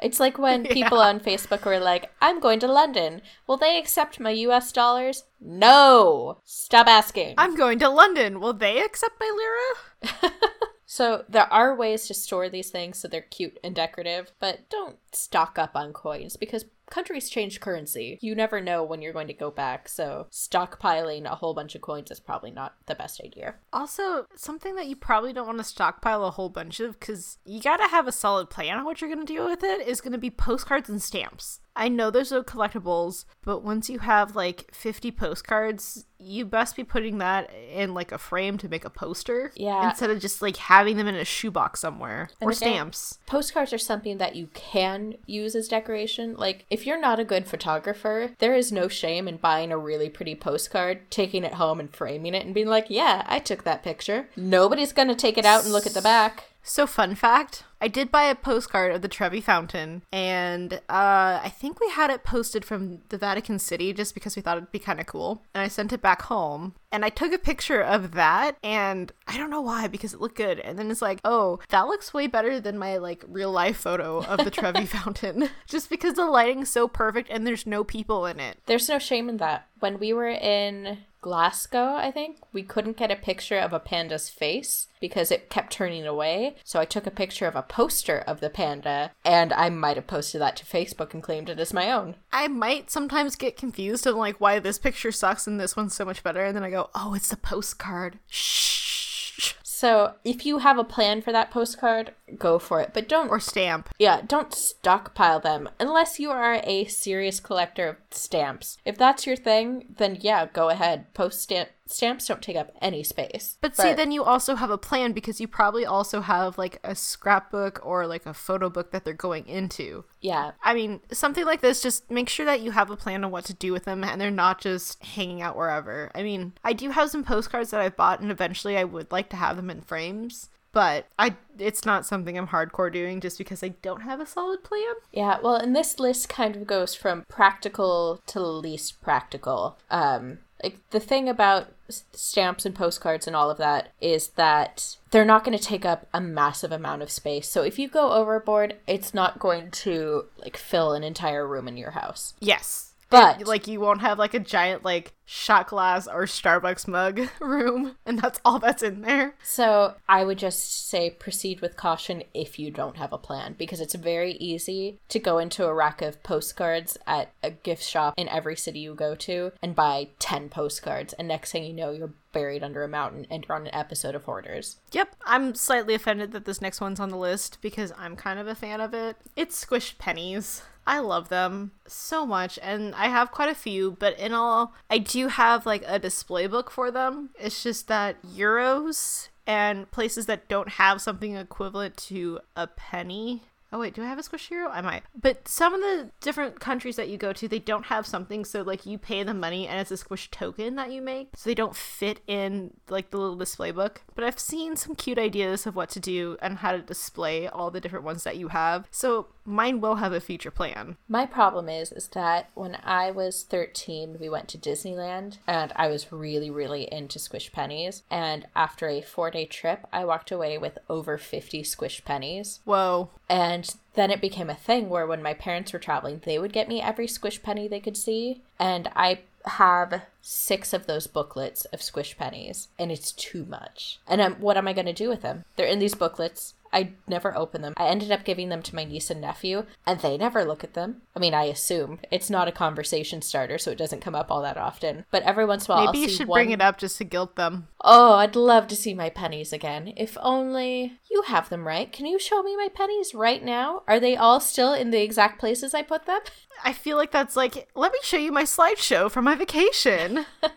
It's like when <laughs> people Yeah. on Facebook were like, I'm going to London. Will they accept my US dollars? No! Stop asking. I'm going to London. Will they accept my lira? <laughs> So there are ways to store these things so they're cute and decorative, but don't stock up on coins because countries change currency. You never know when you're going to go back, so stockpiling a whole bunch of coins is probably not the best idea. Also, something that you probably don't want to stockpile a whole bunch of because you got to have a solid plan on what you're going to do with it is going to be postcards and stamps. I know there's no collectibles, but once you have like 50 postcards, you best be putting that in like a frame to make a poster. Yeah. Instead of just like having them in a shoebox somewhere And or stamps. Postcards are something that you can use as decoration. Like, if you're not a good photographer, there is no shame in buying a really pretty postcard, taking it home and framing it and being like, yeah, I took that picture. Nobody's gonna take it out and look at the back. So, fun fact I did buy a postcard of the Trevi Fountain, and uh, I think we had it posted from the Vatican City just because we thought it'd be kind of cool. And I sent it back home, and I took a picture of that, and I don't know why because it looked good. And then it's like, oh, that looks way better than my like real life photo of the Trevi <laughs> Fountain, <laughs> just because the lighting's so perfect and there's no people in it. There's no shame in that. When we were in Glasgow, I think, we couldn't get a picture of a panda's face because it kept turning away. So I took a picture of a poster of the panda and I might have posted that to Facebook and claimed it as my own. I might sometimes get confused of like why this picture sucks and this one's so much better, and then I go, oh, it's the postcard. Shh. So if you have a plan for that postcard, go for it. But don't Or stamp. Yeah, don't stockpile them unless you are a serious collector of stamps. If that's your thing, then yeah, go ahead. Post stamp stamps don't take up any space. But see, then you also have a plan because you probably also have like a scrapbook or like a photo book that they're going into. yeah, I mean, something like this, just make sure that you have a plan on what to do with them and they're not just hanging out wherever. I mean, I do have some postcards that I've bought and eventually I would like to have them in frames, but I it's not something I'm hardcore doing just because I don't have a solid plan. yeah. Well, and this list kind of goes from practical to least practical. Um, Like the thing about stamps and postcards and all of that is that they're not going to take up a massive amount of space. So if you go overboard, it's not going to like fill an entire room in your house. Yes. But- like you won't have like a giant like shot glass or Starbucks mug <laughs> room and that's all that's in there. So I would just say proceed with caution if you don't have a plan because it's very easy to go into a rack of postcards at a gift shop in every city you go to and buy 10 postcards and next thing you know you're buried under a mountain and you're on an episode of Hoarders. Yep, I'm slightly offended that this next one's on the list because I'm kind of a fan of it. It's squished pennies. I love them so much, and I have quite a few, but in all, I do have like a display book for them. It's just that euros and places that don't have something equivalent to a penny. Oh wait, do I have a squish euro? I might. But some of the different countries that you go to, they don't have something so like you pay the money and it's a squish token that you make. So they don't fit in like the little display book. But I've seen some cute ideas of what to do and how to display all the different ones that you have. So mine will have a future plan. My problem is is that when I was 13, we went to Disneyland and I was really really into squish pennies and after a 4-day trip, I walked away with over 50 squish pennies. Whoa. And then it became a thing where when my parents were traveling, they would get me every squish penny they could see. And I have six of those booklets of squish pennies, and it's too much. And I'm, what am I going to do with them? They're in these booklets. I never open them. I ended up giving them to my niece and nephew, and they never look at them. I mean, I assume it's not a conversation starter, so it doesn't come up all that often. But every once in a while, Maybe I'll you should one... bring it up just to guilt them. Oh, I'd love to see my pennies again. If only you have them right. Can you show me my pennies right now? Are they all still in the exact places I put them? <laughs> I feel like that's like, let me show you my slideshow from my vacation. <laughs>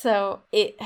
So it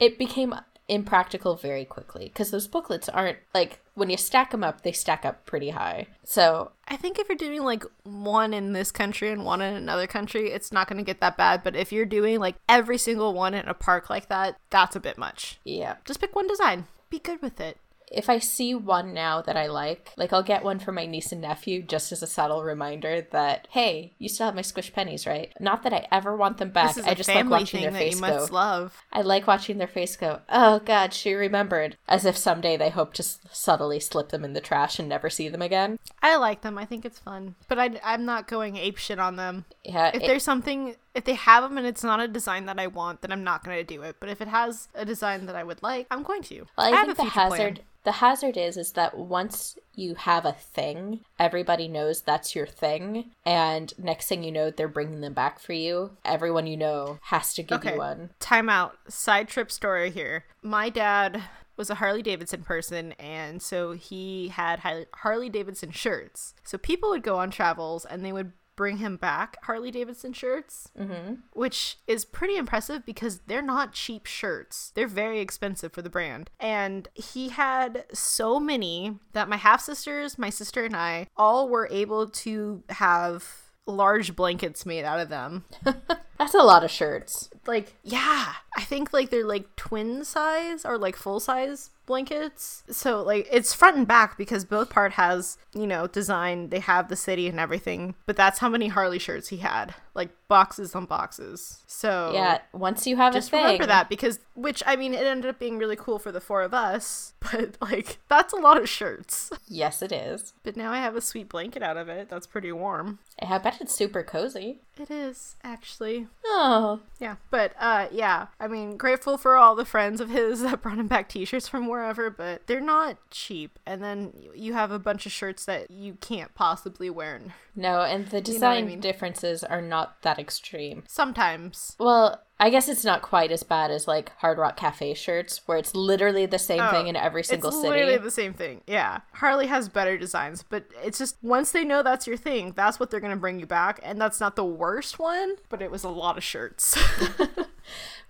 it became impractical very quickly because those booklets aren't like when you stack them up, they stack up pretty high. So I think if you're doing like one in this country and one in another country, it's not going to get that bad. But if you're doing like every single one in a park like that, that's a bit much. yeah, Just pick one design. Be good with it. If I see one now that I like, like I'll get one for my niece and nephew just as a subtle reminder that hey, you still have my squish pennies, right? Not that I ever want them back. This is I a just like watching thing their that face you go. must love. I like watching their face go, oh god, she remembered, as if someday they hope to s- subtly slip them in the trash and never see them again. I like them. I think it's fun, but I, I'm not going ape shit on them. Yeah, If it- there's something, if they have them and it's not a design that I want, then I'm not going to do it. But if it has a design that I would like, I'm going to. well, I, have think the future plan. hazard the hazard is is that once you have a thing, everybody knows that's your thing, and next thing you know, they're bringing them back for you. Everyone you know has to give Okay. you one. Time out. Side trip story here. My dad was a Harley Davidson person, and so he had Harley Davidson shirts. So people would go on travels and they would bring him back Harley Davidson shirts, mm-hmm. which is pretty impressive because they're not cheap shirts. They're very expensive for the brand. And he had so many that my half sisters, my sister, and I all were able to have large blankets made out of them <laughs> That's a lot of shirts. Like yeah. I think like they're like twin size or like full size blankets. So like it's front and back because both part has you know design. They have the city and everything but that's how many harley shirts he had like boxes on boxes. So Yeah, once you have just a thing, remember that because which i mean it ended up being really cool for the four of us <laughs> but like that's a lot of shirts. Yes, it is. but now i have a sweet blanket out of it. That's pretty warm. I bet it's super cozy. it is actually. Oh, Yeah, but uh yeah, I mean, grateful for all the friends of his <laughs> that brought him back t-shirts from wherever, but they're not cheap. And then you have a bunch of shirts that you can't possibly wear no, and the know I design mean. differences are not that extreme. sometimes. Well, I guess it's not quite as bad as like Hard Rock Cafe shirts, where it's literally the same Oh, thing in every single it's city. literally the same thing. Yeah. Harley has better designs, but it's just once they know that's your thing, that's what they're going to bring you back, and that's not the worst one, but it was a lot of shirts. <laughs>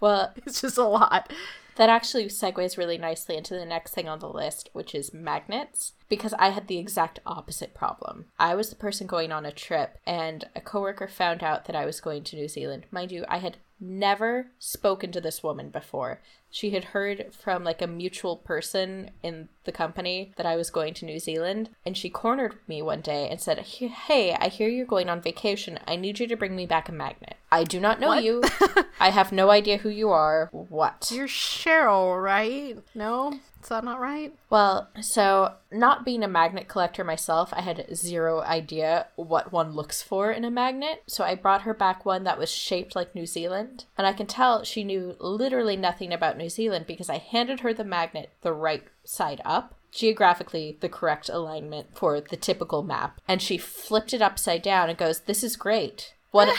Well, it's just a lot. that actually segues really nicely into the next thing on the list, which is magnets. Because I had the exact opposite problem. I was the person going on a trip, and a coworker found out that I was going to New Zealand. Mind you, I had never spoken to this woman before. She had heard from like a mutual person in the company that I was going to New Zealand, and she cornered me one day and said, Hey, I hear you're going on vacation. I need you to bring me back a magnet. I do not know What? you. <laughs> I have no idea who you are. What? You're Cheryl, right? No? Is that not right? Well, so not being a magnet collector myself, I had zero idea what one looks for in a magnet. So I brought her back one that was shaped like New Zealand. And I can tell she knew literally nothing about New Zealand because I handed her the magnet the right side up, geographically the correct alignment for the typical map. And she flipped it upside down and goes, This is great. What <laughs>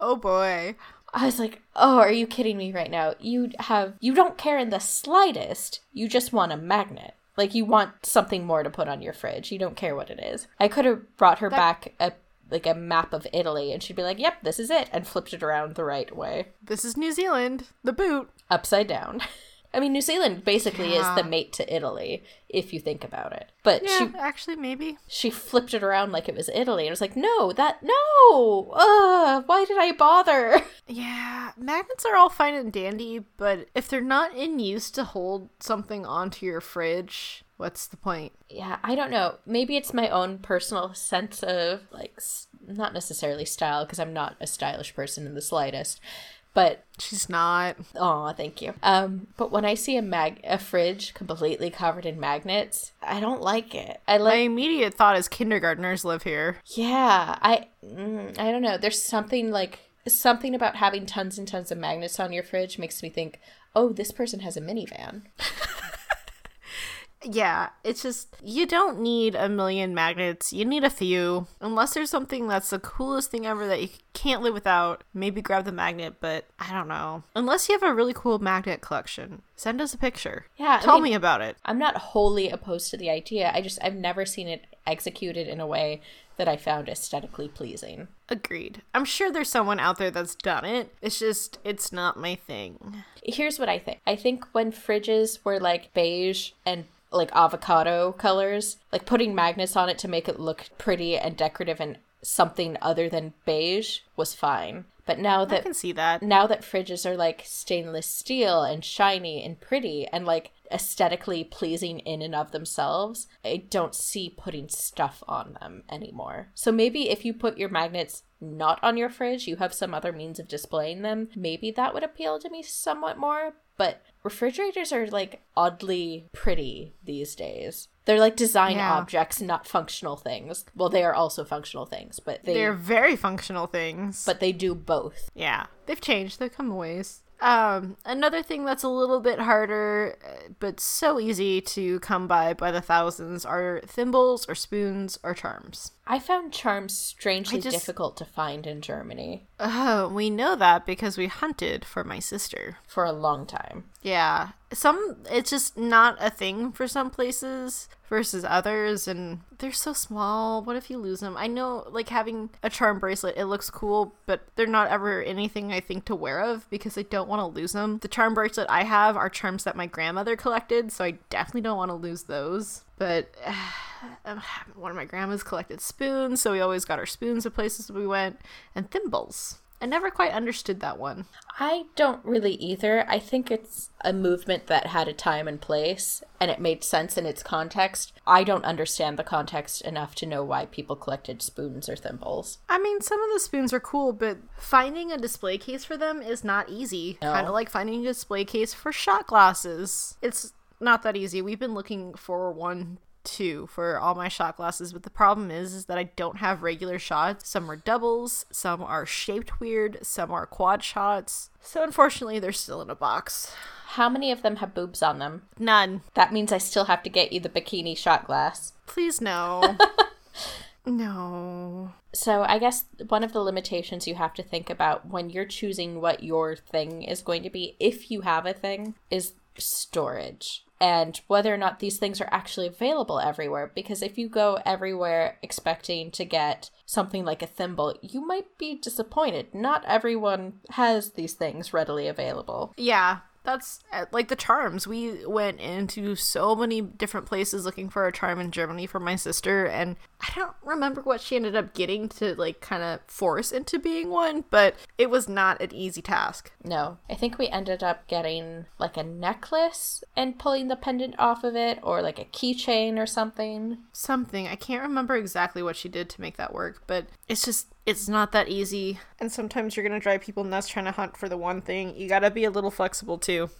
oh boy. I was like, "Oh, are you kidding me right now? You have you don't care in the slightest. You just want a magnet. Like you want something more to put on your fridge. You don't care what it is." I could have brought her back a like a map of Italy and she'd be like, "Yep, this is it." and flipped it around the right way, This is New Zealand. The boot. upside down. <laughs> I mean, New Zealand basically Yeah. is the mate to Italy if you think about it. But Yeah, she actually, maybe. she flipped it around like it was Italy. And was like, "No, that no. Ugh, why did I bother?" <laughs> Yeah, magnets are all fine and dandy, but if they're not in use to hold something onto your fridge, what's the point? yeah i don't know maybe it's my own personal sense of like not necessarily style because i'm not a stylish person in the slightest but She's not. oh thank you um but when i see a mag a fridge completely covered in magnets i don't like it i My like immediate thought is kindergartners live here. yeah i mm, i don't know there's something like something about having tons and tons of magnets on your fridge makes me think oh this person has a minivan <laughs> Yeah, it's just you don't need a million magnets. You need a few. Unless there's something that's the coolest thing ever that you can't live without, maybe grab the magnet, but I don't know. Unless you have a really cool magnet collection, send us a picture. Yeah, I Tell mean- me about it. I'm not wholly opposed to the idea. I just I've never seen it executed in a way that I found aesthetically pleasing. Agreed. I'm sure there's someone out there that's done it. It's just it's not my thing. Here's what I think. I think when fridges were like beige and like avocado colors, like putting magnets on it to make it look pretty and decorative and something other than beige was fine. But now I that can see that. now that fridges are like stainless steel and shiny and pretty and like aesthetically pleasing in and of themselves, I don't see putting stuff on them anymore. So maybe if you put your magnets not on your fridge, you have some other means of displaying them, maybe that would appeal to me somewhat more. But refrigerators are like oddly pretty these days. They're like design Yeah. objects, not functional things. Well, they are also functional things, but they They're very functional things. but they do both. Yeah, they've changed. They've come a ways. Um, another thing that's a little bit harder, uh, but so easy to come by by the thousands are thimbles or spoons or charms. I found charms strangely just- difficult to find in Germany Oh, we know that because we hunted for my sister. for a long time. Yeah, some it's just not a thing for some places versus others, and they're so small. What if you lose them? I know, like having a charm bracelet, it looks cool, but they're not ever anything I think to wear of because I don't want to lose them. The charm bracelet I have are charms that my grandmother collected, so I definitely don't want to lose those. But <sighs> um, <sighs> one of my grandmas collected spoons, so we always got our spoons at places we went, and thimbles. I never quite understood that one. I don't really either. I think it's a movement that had a time and place and it made sense in its context. I don't understand the context enough to know why people collected spoons or thimbles. I mean, some of the spoons are cool, but finding a display case for them is not easy. No. Kind of like finding a display case for shot glasses. It's not that easy. We've been looking for one too for all my shot glasses, but the problem is, is that I don't have regular shots. Some are doubles, some are shaped weird, some are quad shots. So unfortunately, they're still in a box. How many of them have boobs on them? None. That means I still have to get you the bikini shot glass. Please no. <laughs> no. So I guess one of the limitations you have to think about when you're choosing what your thing is going to be, if you have a thing, is storage. And whether or not these things are actually available everywhere. Because if you go everywhere expecting to get something like a thimble, you might be disappointed. Not everyone has these things readily available. Yeah, that's uh, like the charms. We went into so many different places looking for a charm in Germany for my sister, and I don't remember what she ended up getting to like kind of force into being one, but it was not an easy task. No, I think we ended up getting like a necklace and pulling the pendant off of it, or like a keychain or something. Something I can't remember exactly what she did to make that work, but it's just It's not that easy. And sometimes you're going to drive people nuts trying to hunt for the one thing. You got to be a little flexible too.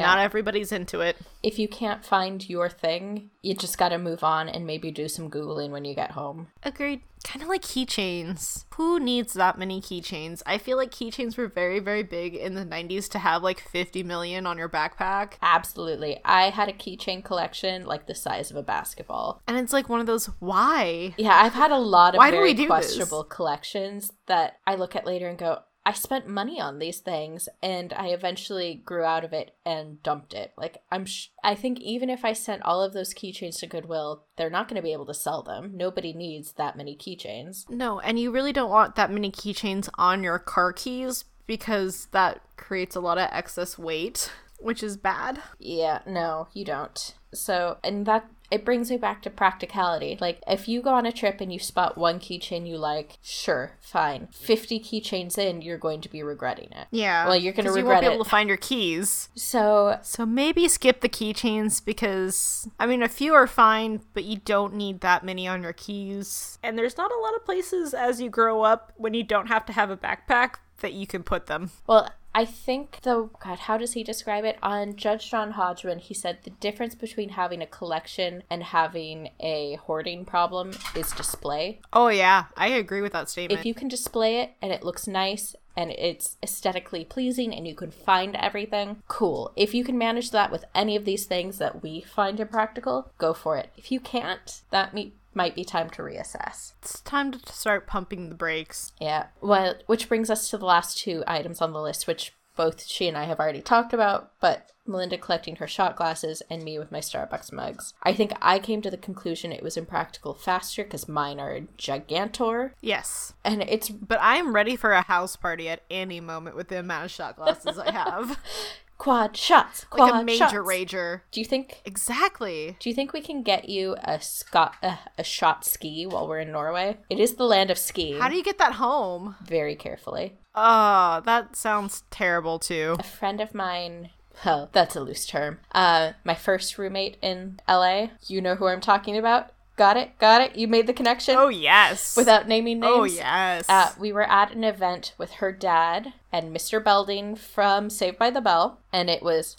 Yeah. Not everybody's into it. If you can't find your thing, you just got to move on and maybe do some Googling when you get home. Agreed. Kind of like keychains. Who needs that many keychains? I feel like keychains were very, very big in the 90s to have like 50 million on your backpack. Absolutely. I had a keychain collection like the size of a basketball. And it's like one of those, why? Yeah, I've had a lot of Why do very we do this? questionable collections that I look at later and go, I spent money on these things and I eventually grew out of it and dumped it. Like I'm sh- I think even if I sent all of those keychains to Goodwill, they're not going to be able to sell them. Nobody needs that many keychains. No, and you really don't want that many keychains on your car keys because that creates a lot of excess weight, which is bad. Yeah, no, you don't. So, and that it brings me back to practicality. Like, if you go on a trip and you spot one keychain you like, sure, fine. 50 keychains in, you're going to be regretting it. Yeah. Well, you're gonna 'cause you won't be it. able to find your keys. So, So maybe skip the keychains because I mean a few are fine, but you don't need that many on your keys. And there's not a lot of places as you grow up when you don't have to have a backpack that you can put them. well, I think the God, how does he describe it? On Judge John Hodgman, he said the difference between having a collection and having a hoarding problem is display. Oh yeah, I agree with that statement. If you can display it and it looks nice and it's aesthetically pleasing and you can find everything, cool. If you can manage that with any of these things that we find impractical, go for it. If you can't, that me- might be time to reassess. it's time to start pumping the brakes. Yeah. Well, which brings us to the last two items on the list, which both she and I have already talked about, but Melinda collecting her shot glasses and me with my Starbucks mugs. I think I came to the conclusion it was impractical faster because mine are gigantor, Yes. and it's But I'm ready for a house party at any moment with the amount of shot glasses I have. <laughs> quad shots. Quad like a major shots. rager. Do you think? Exactly. Do you think we can get you a Scot uh, a shot ski while we're in Norway? It is the land of ski. How do you get that home? Very carefully. Oh, that sounds terrible too. A friend of mine. Well, that's a loose term. Uh, my first roommate in LA. You know who I'm talking about. Got it. Got it. You made the connection. Oh yes. Without naming names. Oh yes. Uh, we were at an event with her dad and Mr. Belding from Saved by the Bell, and it was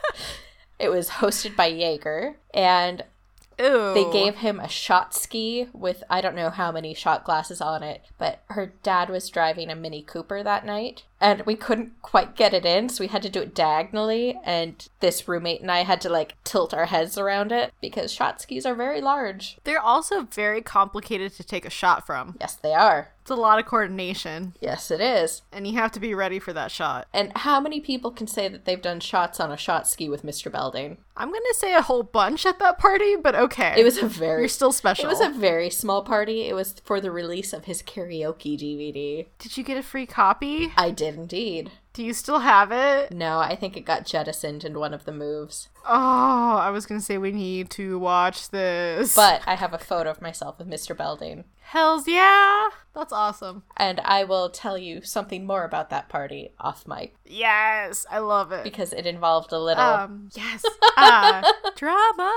<laughs> it was hosted by Jaeger, and Ooh. they gave him a shot ski with I don't know how many shot glasses on it, but her dad was driving a Mini Cooper that night, and we couldn't quite get it in, so we had to do it diagonally, and this roommate and I had to like tilt our heads around it because shot skis are very large. They're also very complicated to take a shot from. Yes, they are. It's a lot of coordination, Yes, it is. and you have to be ready for that shot. And how many people can say that they've done shots on a shot ski with Mr. Belding? I'm gonna say a whole bunch at that party, but okay. It was a very You're still special. It was a very small party. It was for the release of his karaoke DVD. Did you get a free copy? I did indeed. Do you still have it? No, I think it got jettisoned in one of the moves. Oh, I was gonna say we need to watch this. But I have a photo of myself with Mr. Belding. hells yeah, that's awesome. And I will tell you something more about that party off mic Yes, I love it. because it involved a little. Um, yes. Uh, <laughs> drama.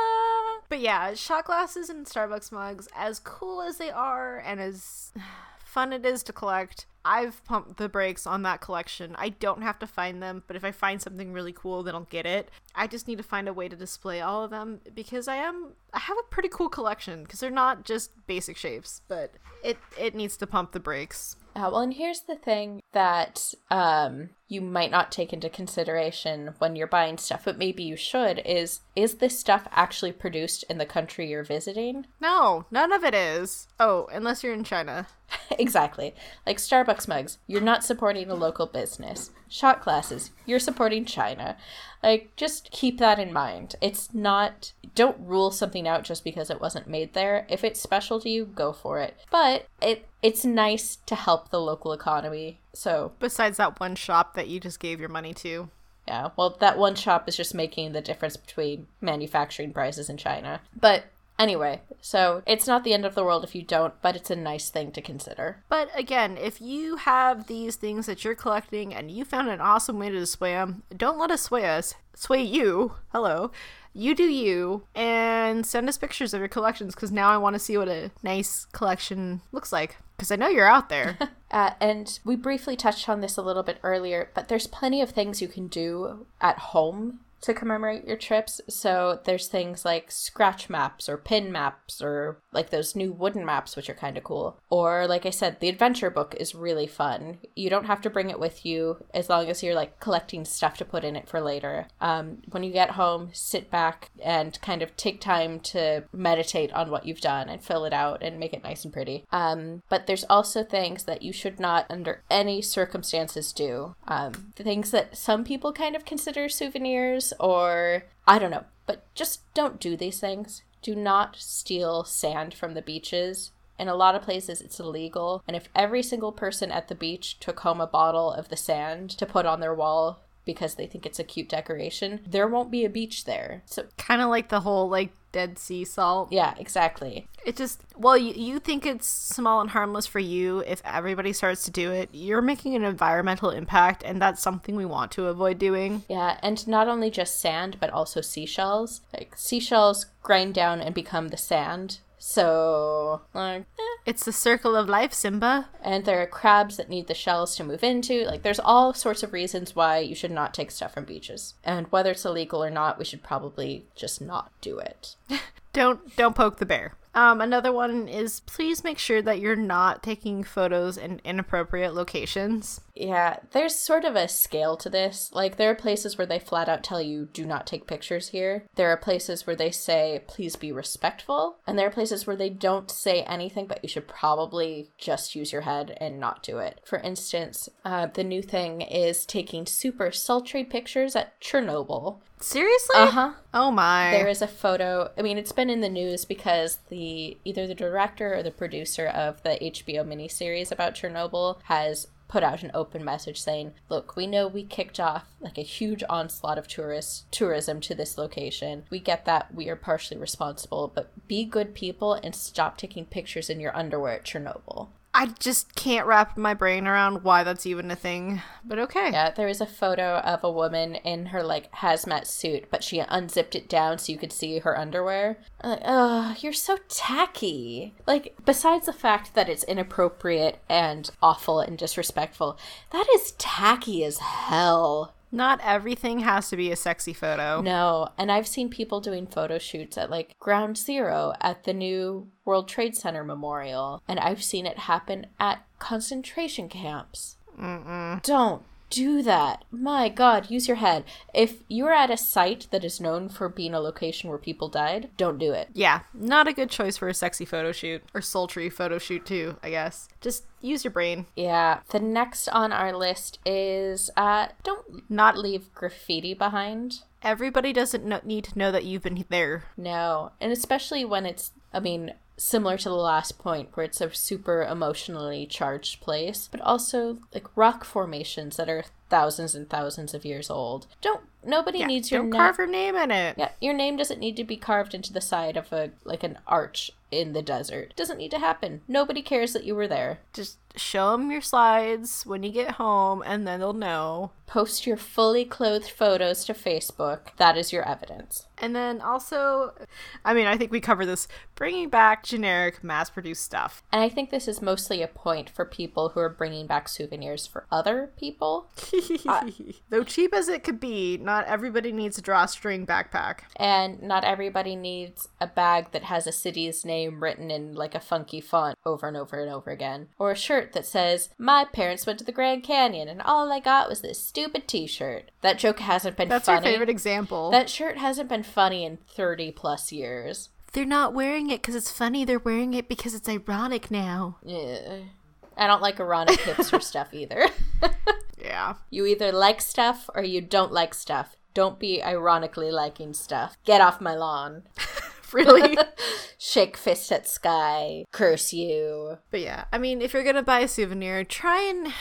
But yeah, shot glasses and Starbucks mugs, as cool as they are and as <sighs> fun it is to collect, I've pumped the brakes on that collection. I don't have to find them, but if I find something really cool, then I'll get it. I just need to find a way to display all of them because I am I have a pretty cool collection because they're not just basic shapes, but it it needs to pump the brakes. Uh, well, and here's the thing that um, you might not take into consideration when you're buying stuff, but maybe you should is is this stuff actually produced in the country you're visiting? No, none of it is. Oh, unless you're in China. <laughs> exactly. Like Starbucks mugs, you're not supporting a local business. Shot glasses, you're supporting China. Like, just keep that in mind. It's not, don't rule something out just because it wasn't made there. If it's special to you, go for it. But it it's nice to help the local economy. So, Besides that one shop that you just gave your money to. yeah, well, that one shop is just making the difference between manufacturing prices in China. But Anyway, so it's not the end of the world if you don't, but it's a nice thing to consider. But again, if you have these things that you're collecting and you found an awesome way to display them, don't let us sway us. Sway you. Hello. You do you and send us pictures of your collections because now I want to see what a nice collection looks like because I know you're out there. <laughs> Uh, and we briefly touched on this a little bit earlier, but there's plenty of things you can do at home to commemorate your trips. So there's things like scratch maps or pin maps or like those new wooden maps, which are kind of cool. Or, like I said, the adventure book is really fun. You don't have to bring it with you as long as you're like collecting stuff to put in it for later. Um, when you get home, sit back and kind of take time to meditate on what you've done and fill it out and make it nice and pretty. Um, but there's also things that you should not, under any circumstances, do. Um, things that some people kind of consider souvenirs or I don't know, but just don't do these things. Do not steal sand from the beaches. In a lot of places, it's illegal. And if every single person at the beach took home a bottle of the sand to put on their wall because they think it's a cute decoration, there won't be a beach there. So, kind of like the whole like Dead Sea salt. yeah, exactly. It just, well, you, you think it's small and harmless for you. If everybody starts to do it, you're making an environmental impact, and that's something we want to avoid doing. Yeah, and not only just sand, but also seashells. Like, seashells grind down and become the sand. So, like, eh. It's the circle of life, Simba. and there are crabs that need the shells to move into. Like, there's all sorts of reasons why you should not take stuff from beaches. And whether it's illegal or not, we should probably just not do it. <laughs> Don't don't poke the bear. Um, another one is please make sure that you're not taking photos in inappropriate locations. Yeah, there's sort of a scale to this. Like, there are places where they flat out tell you, do not take pictures here. There are places where they say, please be respectful. And there are places where they don't say anything, but you should probably just use your head and not do it. For instance, uh, the new thing is taking super sultry pictures at Chernobyl. Seriously? Uh huh. Oh my. There is a photo. I mean, it's been in the news because the either the director or the producer of the HBO miniseries about Chernobyl has put out an open message saying, "Look, we know we kicked off like a huge onslaught of tourist tourism to this location. We get that we are partially responsible, but be good people and stop taking pictures in your underwear at Chernobyl." I just can't wrap my brain around why that's even a thing. But okay. Yeah, there is a photo of a woman in her like hazmat suit, but she unzipped it down so you could see her underwear. Like, oh, you're so tacky. Like, besides the fact that it's inappropriate and awful and disrespectful, that is tacky as hell. Not everything has to be a sexy photo. No, and I've seen people doing photo shoots at like Ground Zero at the new World Trade Center Memorial, and I've seen it happen at concentration camps. Mm-mm. Don't do that. My God, use your head. If you're at a site that is known for being a location where people died, don't do it. Yeah, not a good choice for a sexy photo shoot. Or sultry photo shoot, too, I guess. Just use your brain. Yeah. The next on our list is uh don't Not leave graffiti behind. everybody doesn't know, need to know that you've been there. No. And especially when it's I mean similar to the last point where it's a super emotionally charged place, but also like rock formations that are thousands and thousands of years old. Don't nobody Yeah, needs your don't na- carve your name in it. Yeah, your name doesn't need to be carved into the side of a like an arch in the desert. Doesn't need to happen. Nobody cares that you were there. Just show them your slides when you get home, and then they'll know. Post your fully clothed photos to Facebook. That is your evidence. And then also, I mean, I think we cover this bringing back generic mass produced stuff. And I think this is mostly a point for people who are bringing back souvenirs for other people. <laughs> Uh, though cheap as it could be, not everybody needs a drawstring backpack. And not everybody needs a bag that has a city's name written in like a funky font over and over and over again. Or a shirt that says, My parents went to the Grand Canyon and all I got was this stupid t shirt. That joke hasn't been That's funny. your favorite example. That shirt hasn't been funny in 30 plus years. They're not wearing it because it's funny. They're wearing it because it's ironic now. Ugh. I don't like ironic hipster stuff either. <laughs> Yeah. you either like stuff or you don't like stuff. Don't be ironically liking stuff. Get off my lawn. <laughs> Really? <laughs> Shake fist at sky. Curse you. but yeah, I mean, if you're gonna buy a souvenir, try and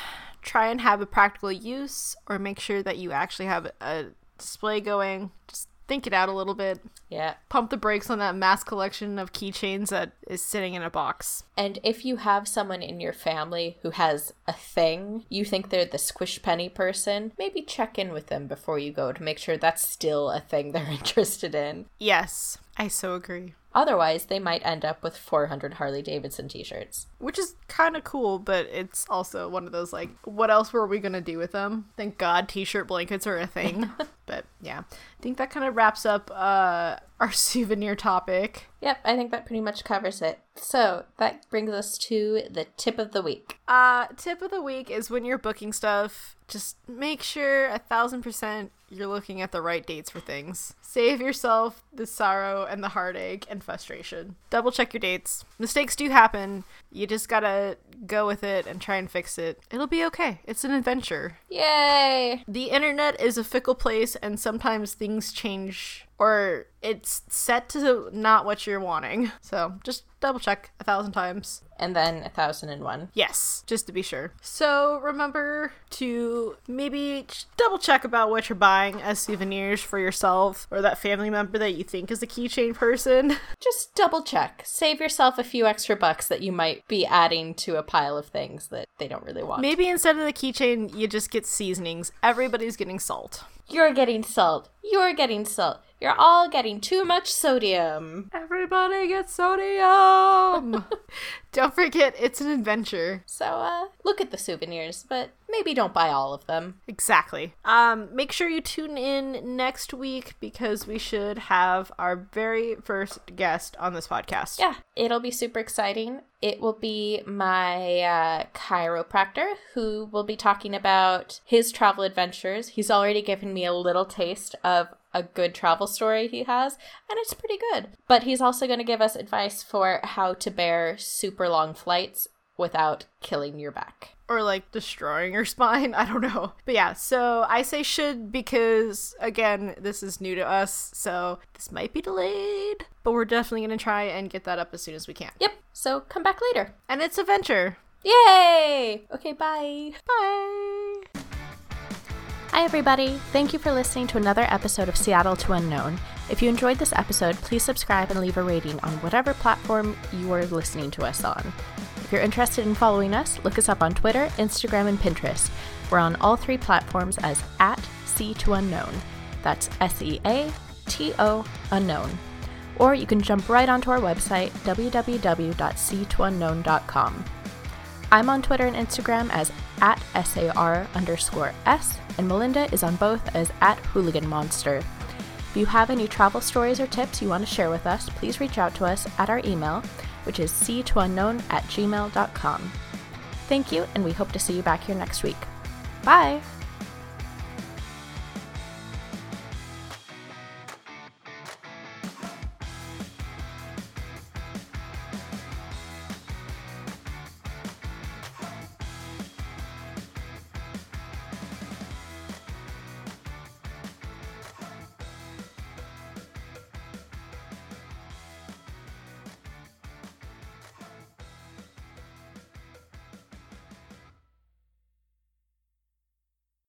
try and have a practical use, or make sure that you actually have a display going. Just think it out a little bit. Yeah. Pump the brakes on that mass collection of keychains that is sitting in a box. And if you have someone in your family who has a thing, you think they're the squish penny person, maybe check in with them before you go to make sure that's still a thing they're <laughs> interested in. Yes, I so agree. Otherwise, they might end up with 400 Harley Davidson t shirts. Which is kind of cool, but it's also one of those like, what else were we going to do with them? Thank God t shirt blankets are a thing. <laughs> but yeah, I think that kind of wraps up uh, our <laughs> souvenir topic. Yep, I think that pretty much covers it. So that brings us to the tip of the week. Uh, tip of the week is when you're booking stuff, just make sure a thousand percent you're looking at the right dates for things. Save yourself the sorrow and the heartache and frustration. Double check your dates. Mistakes do happen. You just gotta go with it and try and fix it. It'll be okay. It's an adventure. Yay! The internet is a fickle place, and sometimes things change or it's set to not what you're wanting. So just double check a thousand times. And then a thousand and one. Yes, just to be sure. So remember to maybe double check about what you're buying as souvenirs for yourself or that family member that you think is a keychain person. <laughs> Just double check. Save yourself a few extra bucks that you might be adding to a pile of things that they don't really want. Maybe instead of the keychain, you just get seasonings. Everybody's getting salt. You're getting salt. You're getting salt. You're all getting too much sodium. Everybody gets sodium. <laughs> don't forget, it's an adventure. So, uh, look at the souvenirs, but maybe don't buy all of them. Exactly. Um, make sure you tune in next week because we should have our very first guest on this podcast. Yeah, it'll be super exciting. It will be my uh, chiropractor who will be talking about his travel adventures. He's already given me a little taste of a good travel story he has, and it's pretty good. But he's also going to give us advice for how to bear super long flights without killing your back. Or like destroying your <laughs> spine. I don't know. But yeah, so I say should because, again, this is new to us, so this might be delayed. But we're definitely going to try and get that up as soon as we can. Yep, so come back later. And it's a venture. Yay! Okay, bye. Bye. Hi, everybody. Thank you for listening to another episode of Sea to Unknown. If you enjoyed this episode, please subscribe and leave a rating on whatever platform you are listening to us on. If you're interested in following us, look us up on Twitter, Instagram, and Pinterest. We're on all three platforms as at Sea to Unknown. That's S E A T O Unknown. Or you can jump right onto our website, www.seatounknown.com. I'm on Twitter and Instagram as at SAR underscore S, and Melinda is on both as at Hooligan Monster. If you have any travel stories or tips you want to share with us, please reach out to us at our email, which is c2unknown at gmail.com. Thank you, and we hope to see you back here next week. Bye!